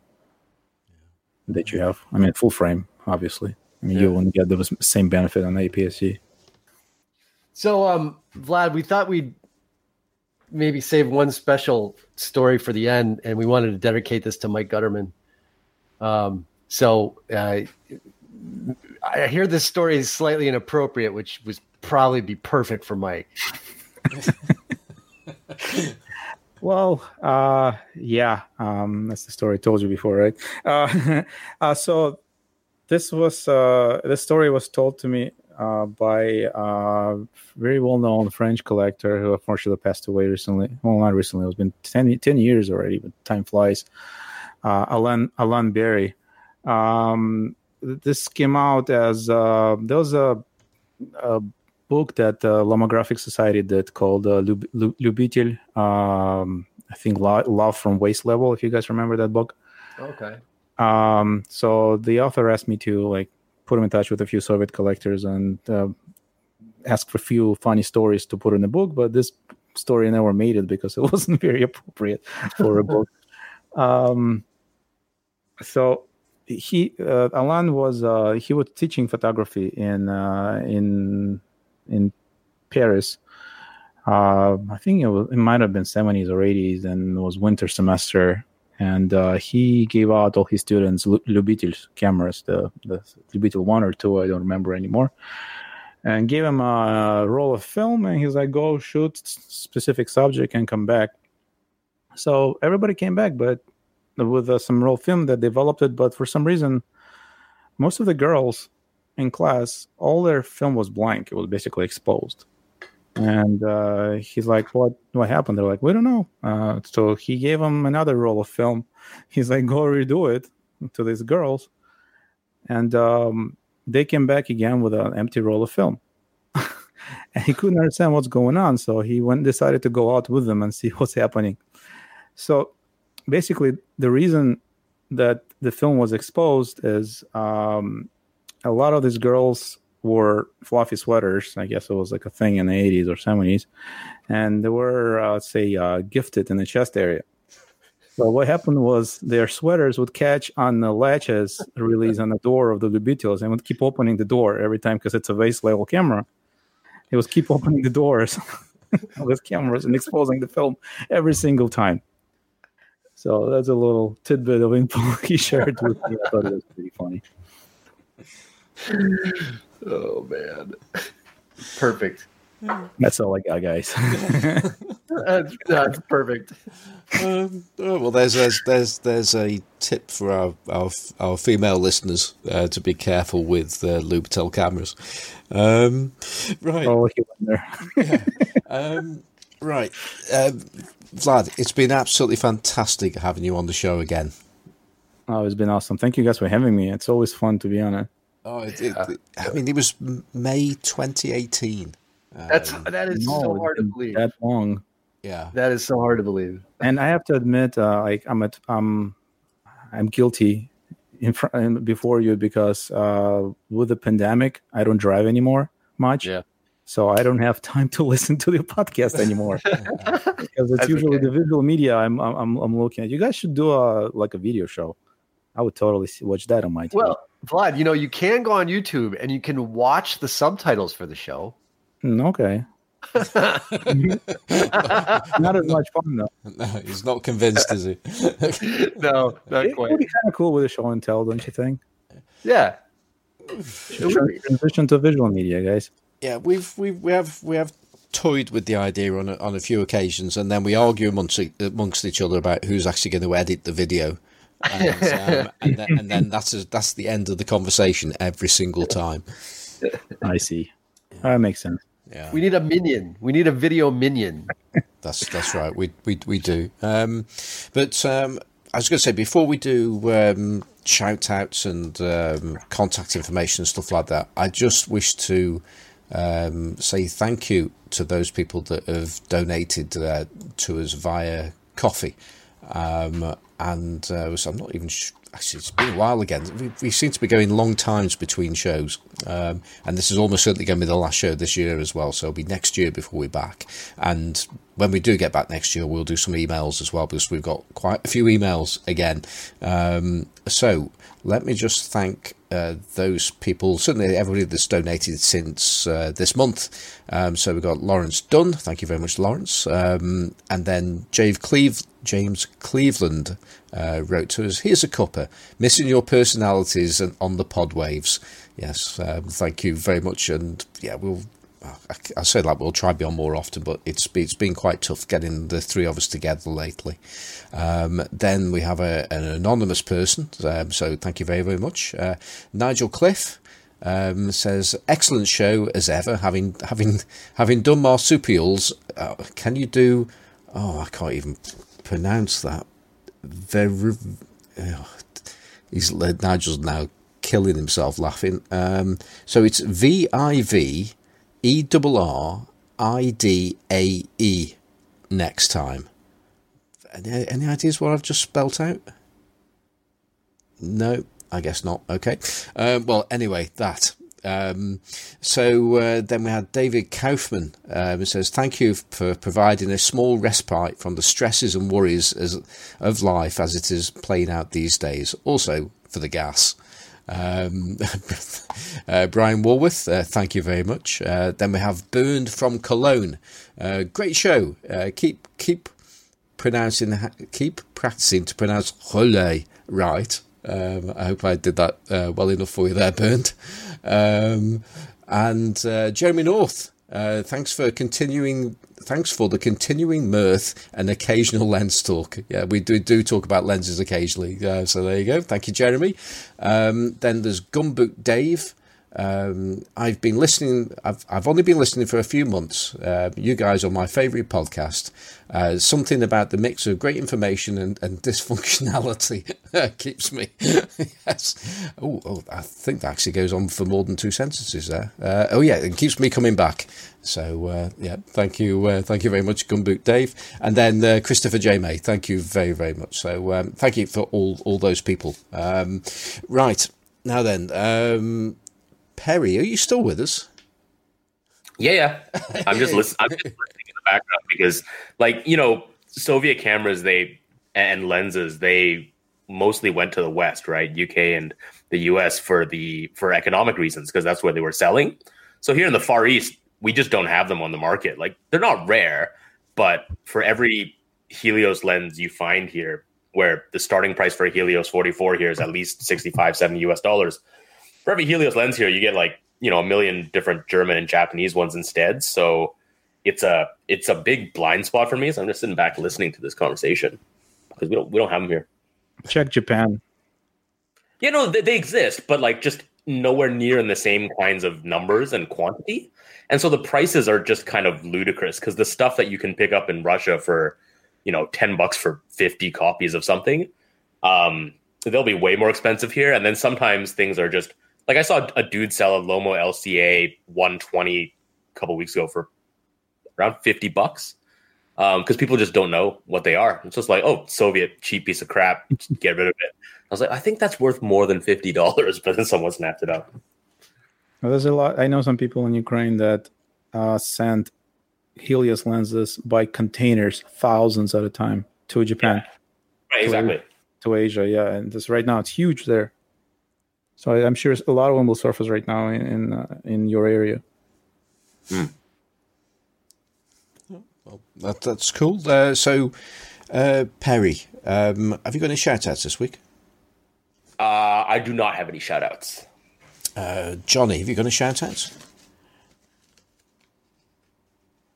yeah. that you have. I mean, full frame, obviously. I mean, yeah. you wouldn't get the same benefit on APS-C. So, um, Vlad, we thought we'd maybe save one special story for the end, and we wanted to dedicate this to Mike Gutterman. Um, so uh, I hear this story is slightly inappropriate, which would probably be perfect for Mike. well, uh, yeah, um, that's the story I told you before, right? Uh, uh, so this was uh, this story was told to me uh, by a very well-known French collector who unfortunately passed away recently. Well, not recently; it's been 10, 10 years already, but time flies. Uh, Alain Alain Berry. Um, this came out as uh, there was a, a book that the uh, Lomographic Society did called uh, Lubitel. Um, I think Love from Waist Level. If you guys remember that book. Okay. Um, so the author asked me to like put him in touch with a few Soviet collectors and uh, ask for a few funny stories to put in the book. But this story never made it because it wasn't very appropriate for a book. Um, so he uh, Alain was uh, he was teaching photography in uh, in in Paris. Uh, I think it, was, it might have been seventies or eighties, and it was winter semester. And uh, he gave out all his students Lubitel cameras, the the one or two, I don't remember anymore, and gave him a roll of film, and he's like, "Go shoot specific subject and come back." So everybody came back, but with uh, some roll film that developed it, but for some reason, most of the girls in class, all their film was blank. It was basically exposed. And uh, he's like, "What? What happened?" They're like, "We don't know." Uh, so he gave them another roll of film. He's like, "Go redo it to these girls," and um, they came back again with an empty roll of film. and he couldn't understand what's going on, so he went decided to go out with them and see what's happening. So basically the reason that the film was exposed is um, a lot of these girls wore fluffy sweaters. I guess it was like a thing in the 80s or 70s. And they were, uh, say, uh, gifted in the chest area. So what happened was their sweaters would catch on the latches release on the door of the Lubitils and would keep opening the door every time because it's a waist level camera. It was keep opening the doors with cameras and exposing the film every single time. So that's a little tidbit of info he shared with me. I thought it was pretty funny. Oh man, perfect. That's all I got, guys. that's, that's, perfect. Um, oh, well, there's, there's there's there's a tip for our our, our female listeners uh, to be careful with uh, Lubitel cameras. Um, right. Oh, there. yeah. Um, right. Um, Vlad, it's been absolutely fantastic having you on the show again. Oh, it's been awesome. Thank you guys for having me. It's always fun to be on it. Oh, it, it, I mean, it was May 2018. That's um, that is no, so hard to believe. That long. Yeah, that is so hard to believe. And I have to admit, uh, like I'm at, um, I'm guilty in front before you because uh, with the pandemic, I don't drive anymore much. Yeah so I don't have time to listen to the podcast anymore because it's That's usually okay. the visual media I'm, I'm I'm looking at. You guys should do a like a video show. I would totally watch that on my TV. Well, Vlad, you know you can go on YouTube and you can watch the subtitles for the show. Mm, okay. not as much fun though. No, he's not convinced, is he? no, not it quite. would be kind of cool with a show and tell, don't you think? Yeah. Transition to visual media, guys yeah, we've we we have we have toyed with the idea on a, on a few occasions, and then we argue amongst amongst each other about who's actually going to edit the video. And, um, and, then, and then that's a, that's the end of the conversation every single time. I see. Yeah. That makes sense. Yeah. We need a minion. We need a video minion. that's that's right. We we we do. Um, but um, I was going to say before we do um, shout outs and um, contact information and stuff like that, I just wish to um, say thank you to those people that have donated uh, to us via Ko-fi. Um, and uh, so I'm not even sh- actually, it's been a while again. We, we, seem to be going long times between shows. Um, and this is almost certainly going to be the last show this year as well. So it'll be next year before we're back. And when we do get back next year, we'll do some emails as well because we've got quite a few emails again. Um, so let me just thank uh, those people, certainly everybody that's donated since uh, this month. Um, so we've got Lawrence Dunn. Thank you very much, Lawrence. Um, and then Cleve, James Cleveland uh, wrote to us Here's a cuppa, missing your personalities and on the pod waves. Yes, um, thank you very much. And yeah, we'll I say that we'll try be on more often, but it's it's been quite tough getting the three of us together lately. Um, then we have a, an anonymous person, um, so thank you very very much. Uh, Nigel Cliff um, says excellent show as ever. Having having having done marsupials, uh, can you do? Oh, I can't even pronounce that. He's Nigel's now killing himself laughing. Um, so it's V I V E R R I D A E next time. Any, any ideas what I've just spelt out? No, I guess not. Okay. Um, well, anyway, that. Um, so uh, then we had David Kaufman um, who says, Thank you for providing a small respite from the stresses and worries as, of life as it is playing out these days. Also for the gas. Um, uh, Brian Walworth, uh, thank you very much. Uh, then we have Bernd from Cologne. Uh, great show. Uh, keep keep pronouncing, keep practicing to pronounce relais right. Um, I hope I did that uh, well enough for you there, Bernd. Um, and Jeremy North, thanks for continuing thanks for the continuing mirth and occasional lens talk. Yeah, we do do talk about lenses occasionally. Uh, so there you go. Thank you, Jeremy. Um, then there's Gumboot Dave. Um, I've been listening. I've I've only been listening for a few months. Uh, you guys are my favourite podcast. Uh, something about the mix of great information and, and dysfunctionality keeps me. yes. Oh, oh, I think that actually goes on for more than two sentences there. Uh, oh yeah, it keeps me coming back. So uh, yeah, thank you, uh, thank you very much, Gumboot Dave, and then uh, Christopher J May. Thank you very very much. So um, thank you for all all those people. Um, right now then. Perry, are you still with us? Yeah, yeah. I'm just listening. I'm just listening in the background because, like, you know, Soviet cameras they and lenses they mostly went to the West, right? UK and the US for the for economic reasons because that's where they were selling. So here in the Far East, we just don't have them on the market. Like they're not rare, but for every Helios lens you find here, where the starting price for a Helios 44 here is at least 65, 70 US dollars, for every Helios lens here, you get like you know a million different German and Japanese ones instead. So it's a it's a big blind spot for me. So I'm just sitting back listening to this conversation because we don't we don't have them here. Check Japan. Yeah, no, they, they exist, but like just nowhere near in the same kinds of numbers and quantity. And so the prices are just kind of ludicrous because the stuff that you can pick up in Russia for, you know, 10 bucks for 50 copies of something, um, they'll be way more expensive here. And then sometimes things are just like I saw a dude sell a Lomo LCA 120 a couple weeks ago for around 50 bucks because um, people just don't know what they are. It's just like, oh, Soviet cheap piece of crap, get rid of it. I was like, I think that's worth more than fifty dollars, but then someone snapped it up. Well, there's a lot. I know some people in Ukraine that uh, send Helios lenses by containers, thousands at a time, to Japan. Yeah. Right, exactly. To, to Asia, yeah, and this right now it's huge there. So I, am sure a lot of them will surface right now in in, uh, in your area. Mm. Well, that, that's cool. Uh, so, uh, Perry, um, have you got any shout outs this week? Uh, I do not have any shout outs. Uh, Johnny, have you got any shout outs?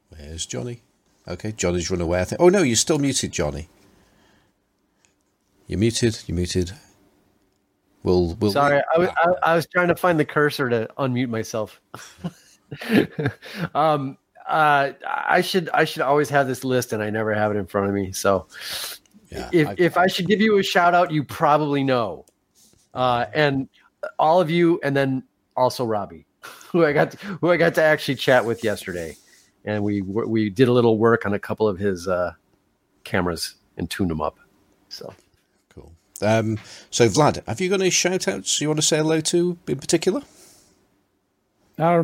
Where's Johnny? Okay, Johnny's run away. I think. Oh no, you're still muted, Johnny. You're muted. You're muted. We'll, we'll Sorry, I was, I, I was trying to find the cursor to unmute myself. um, uh, I should I should always have this list, and I never have it in front of me. So, yeah, if I, if I should give you a shout out, you probably know, uh, and all of you, and then also Robbie, who I got to, who I got to actually chat with yesterday, and we we did a little work on a couple of his uh, cameras and tuned them up. So um, so, Vlad, have you got any shout outs you want to say hello to in particular? Uh,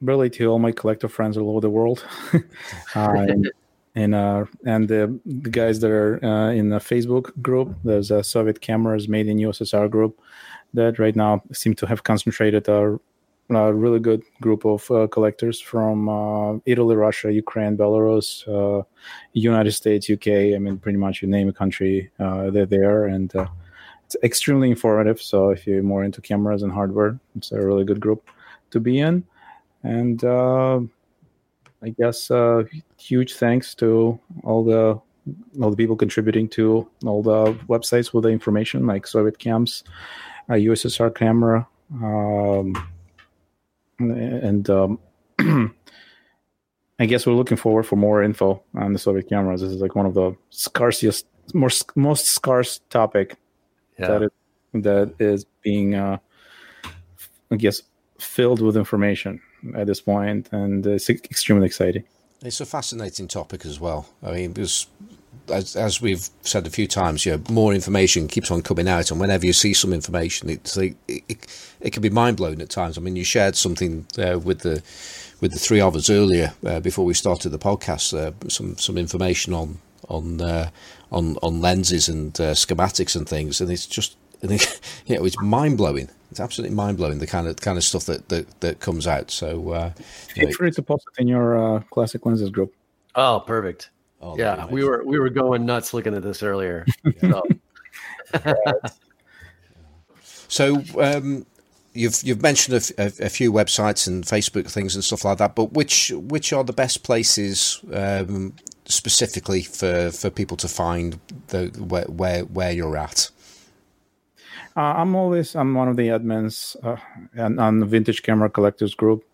really to all my collector friends all over the world. um, and uh, and the, the guys that are uh, in the Facebook group. There's a Soviet cameras made in USSR group that right now seem to have concentrated a, a really good group of uh, collectors from uh, Italy, Russia, Ukraine, Belarus, uh, United States, UK. I mean, pretty much you name a country, uh, they're there, and uh, it's extremely informative. So if you're more into cameras and hardware, it's a really good group to be in. And uh, I guess huge thanks to all the all the people contributing to all the websites with the information, like Soviet Cams a USSR camera, um, and um, I guess we're looking forward for more info on the Soviet cameras. This is like one of the scarcest, most most scarce topic yeah. that is, that is being, uh, I guess, filled with information at this point, and it's extremely exciting. It's a fascinating topic as well. I mean, because as, as we've said a few times, you know, more information keeps on coming out, and whenever you see some information, it's like, it, it, it can be mind blowing at times. I mean, you shared something uh, with the with the three of us earlier uh, before we started the podcast, uh, some some information on on uh, on on lenses and uh, schematics and things, and it's just you know it's mind blowing. It's absolutely mind blowing the kind of kind of stuff that that, that comes out. So uh, feel free to post it in your classic lenses group. Oh, perfect. Oh, yeah, we were we were going nuts looking at this earlier. so, um, you've you've mentioned a, a, a, few websites and Facebook things and stuff like that, but which which are the best places um, specifically for, for people to find the where where, where you're at? Uh, I'm always I'm one of the admins uh, and on the Vintage Camera Collectors group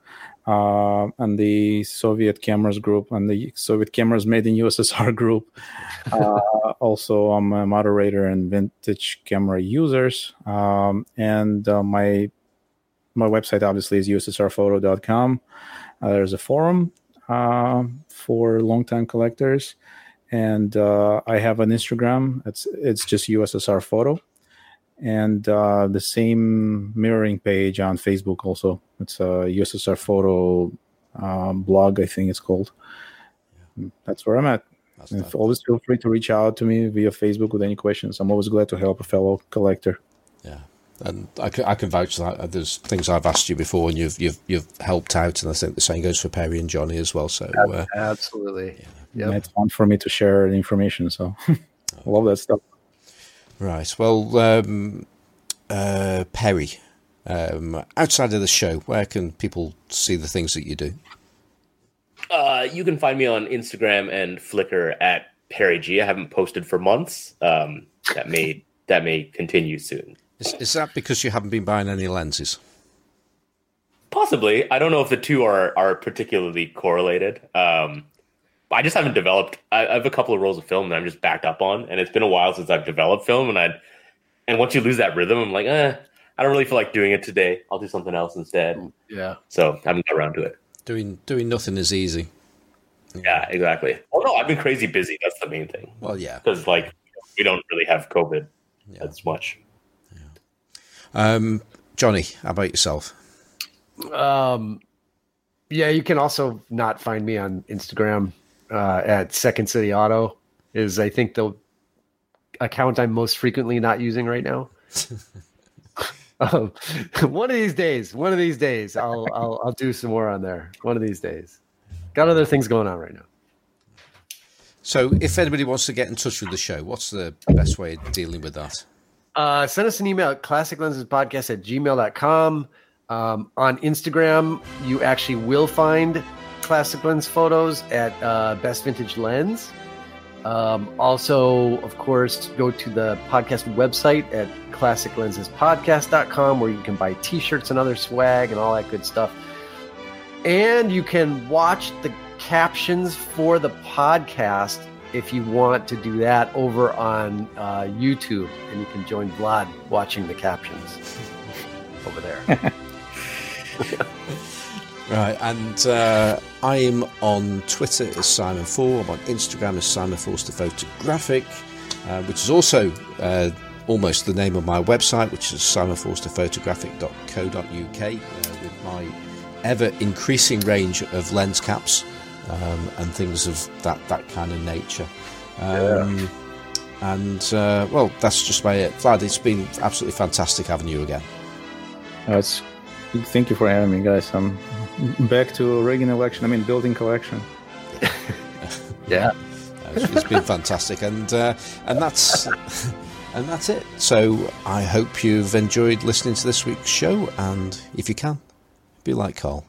uh, and the Soviet cameras group and the Soviet cameras made in USSR group. Uh, also, I'm a moderator and vintage camera users. Um, and uh, my my website obviously is ussrphoto.com. Uh, there's a forum uh, for longtime collectors, and uh, I have an Instagram. It's it's just USSR photo and uh, the same mirroring page on Facebook also. It's a USSR photo um, blog, I think it's called. Yeah. That's where I'm at. always feel free to reach out to me via Facebook with any questions. I'm always glad to help a fellow collector. Yeah, and I can, I can vouch that. There's things I've asked you before, and you've you've you've helped out, and I think the same goes for Perry and Johnny as well. So uh, absolutely, yeah, yep. it's fun for me to share the information. So I love that stuff. Right. Well, um, uh, Perry, um, outside of the show, where can people see the things that you do? Uh, you can find me on Instagram and Flickr at Perry G. I haven't posted for months. Um, that may that may continue soon. Is, is that because you haven't been buying any lenses? Possibly. I don't know if the two are are particularly correlated. Um, I just haven't developed. I, I have a couple of rolls of film that I'm just backed up on, and it's been a while since I've developed film. And I, and once you lose that rhythm, I'm like, eh, I don't really feel like doing it today. I'll do something else instead. Yeah. So I haven't got around to it. Doing doing nothing is easy. Yeah, exactly. Well, no, I've been crazy busy. That's the main thing. Well, yeah, because like we don't really have COVID yeah. as much. Yeah. Um, Johnny, how about yourself? Um, yeah, you can also not find me on Instagram uh, at Second City Auto is I think the account I'm most frequently not using right now. um, one of these days, one of these days, I'll, I'll I'll do some more on there. One of these days, got other things going on right now. So, if anybody wants to get in touch with the show, what's the best way of dealing with that? Uh, send us an email at classiclensespodcast at gmail.com. Um, on Instagram, you actually will find classic lens photos at uh, Best Vintage Lens. Um, also, of course, go to the podcast website at classiclensespodcast.com where you can buy t shirts and other swag and all that good stuff. And you can watch the captions for the podcast if you want to do that over on uh, YouTube. And you can join Vlad watching the captions over there. Right, and uh, I'm on Twitter as Simon Four. I'm on Instagram as Simon Forster Photographic, uh, which is also uh, almost the name of my website, which is simonforsterphotographic.co.uk, uh, with my ever increasing range of lens caps um, and things of that that kind of nature. Um, yeah. And uh, well, that's just about it. Vlad, it's been absolutely fantastic having you again. It's thank you for having me, guys. I'm back to rigging election. I mean, building collection. yeah, it's been fantastic, and uh, and that's and that's it. So I hope you've enjoyed listening to this week's show, and if you can, be like Carl.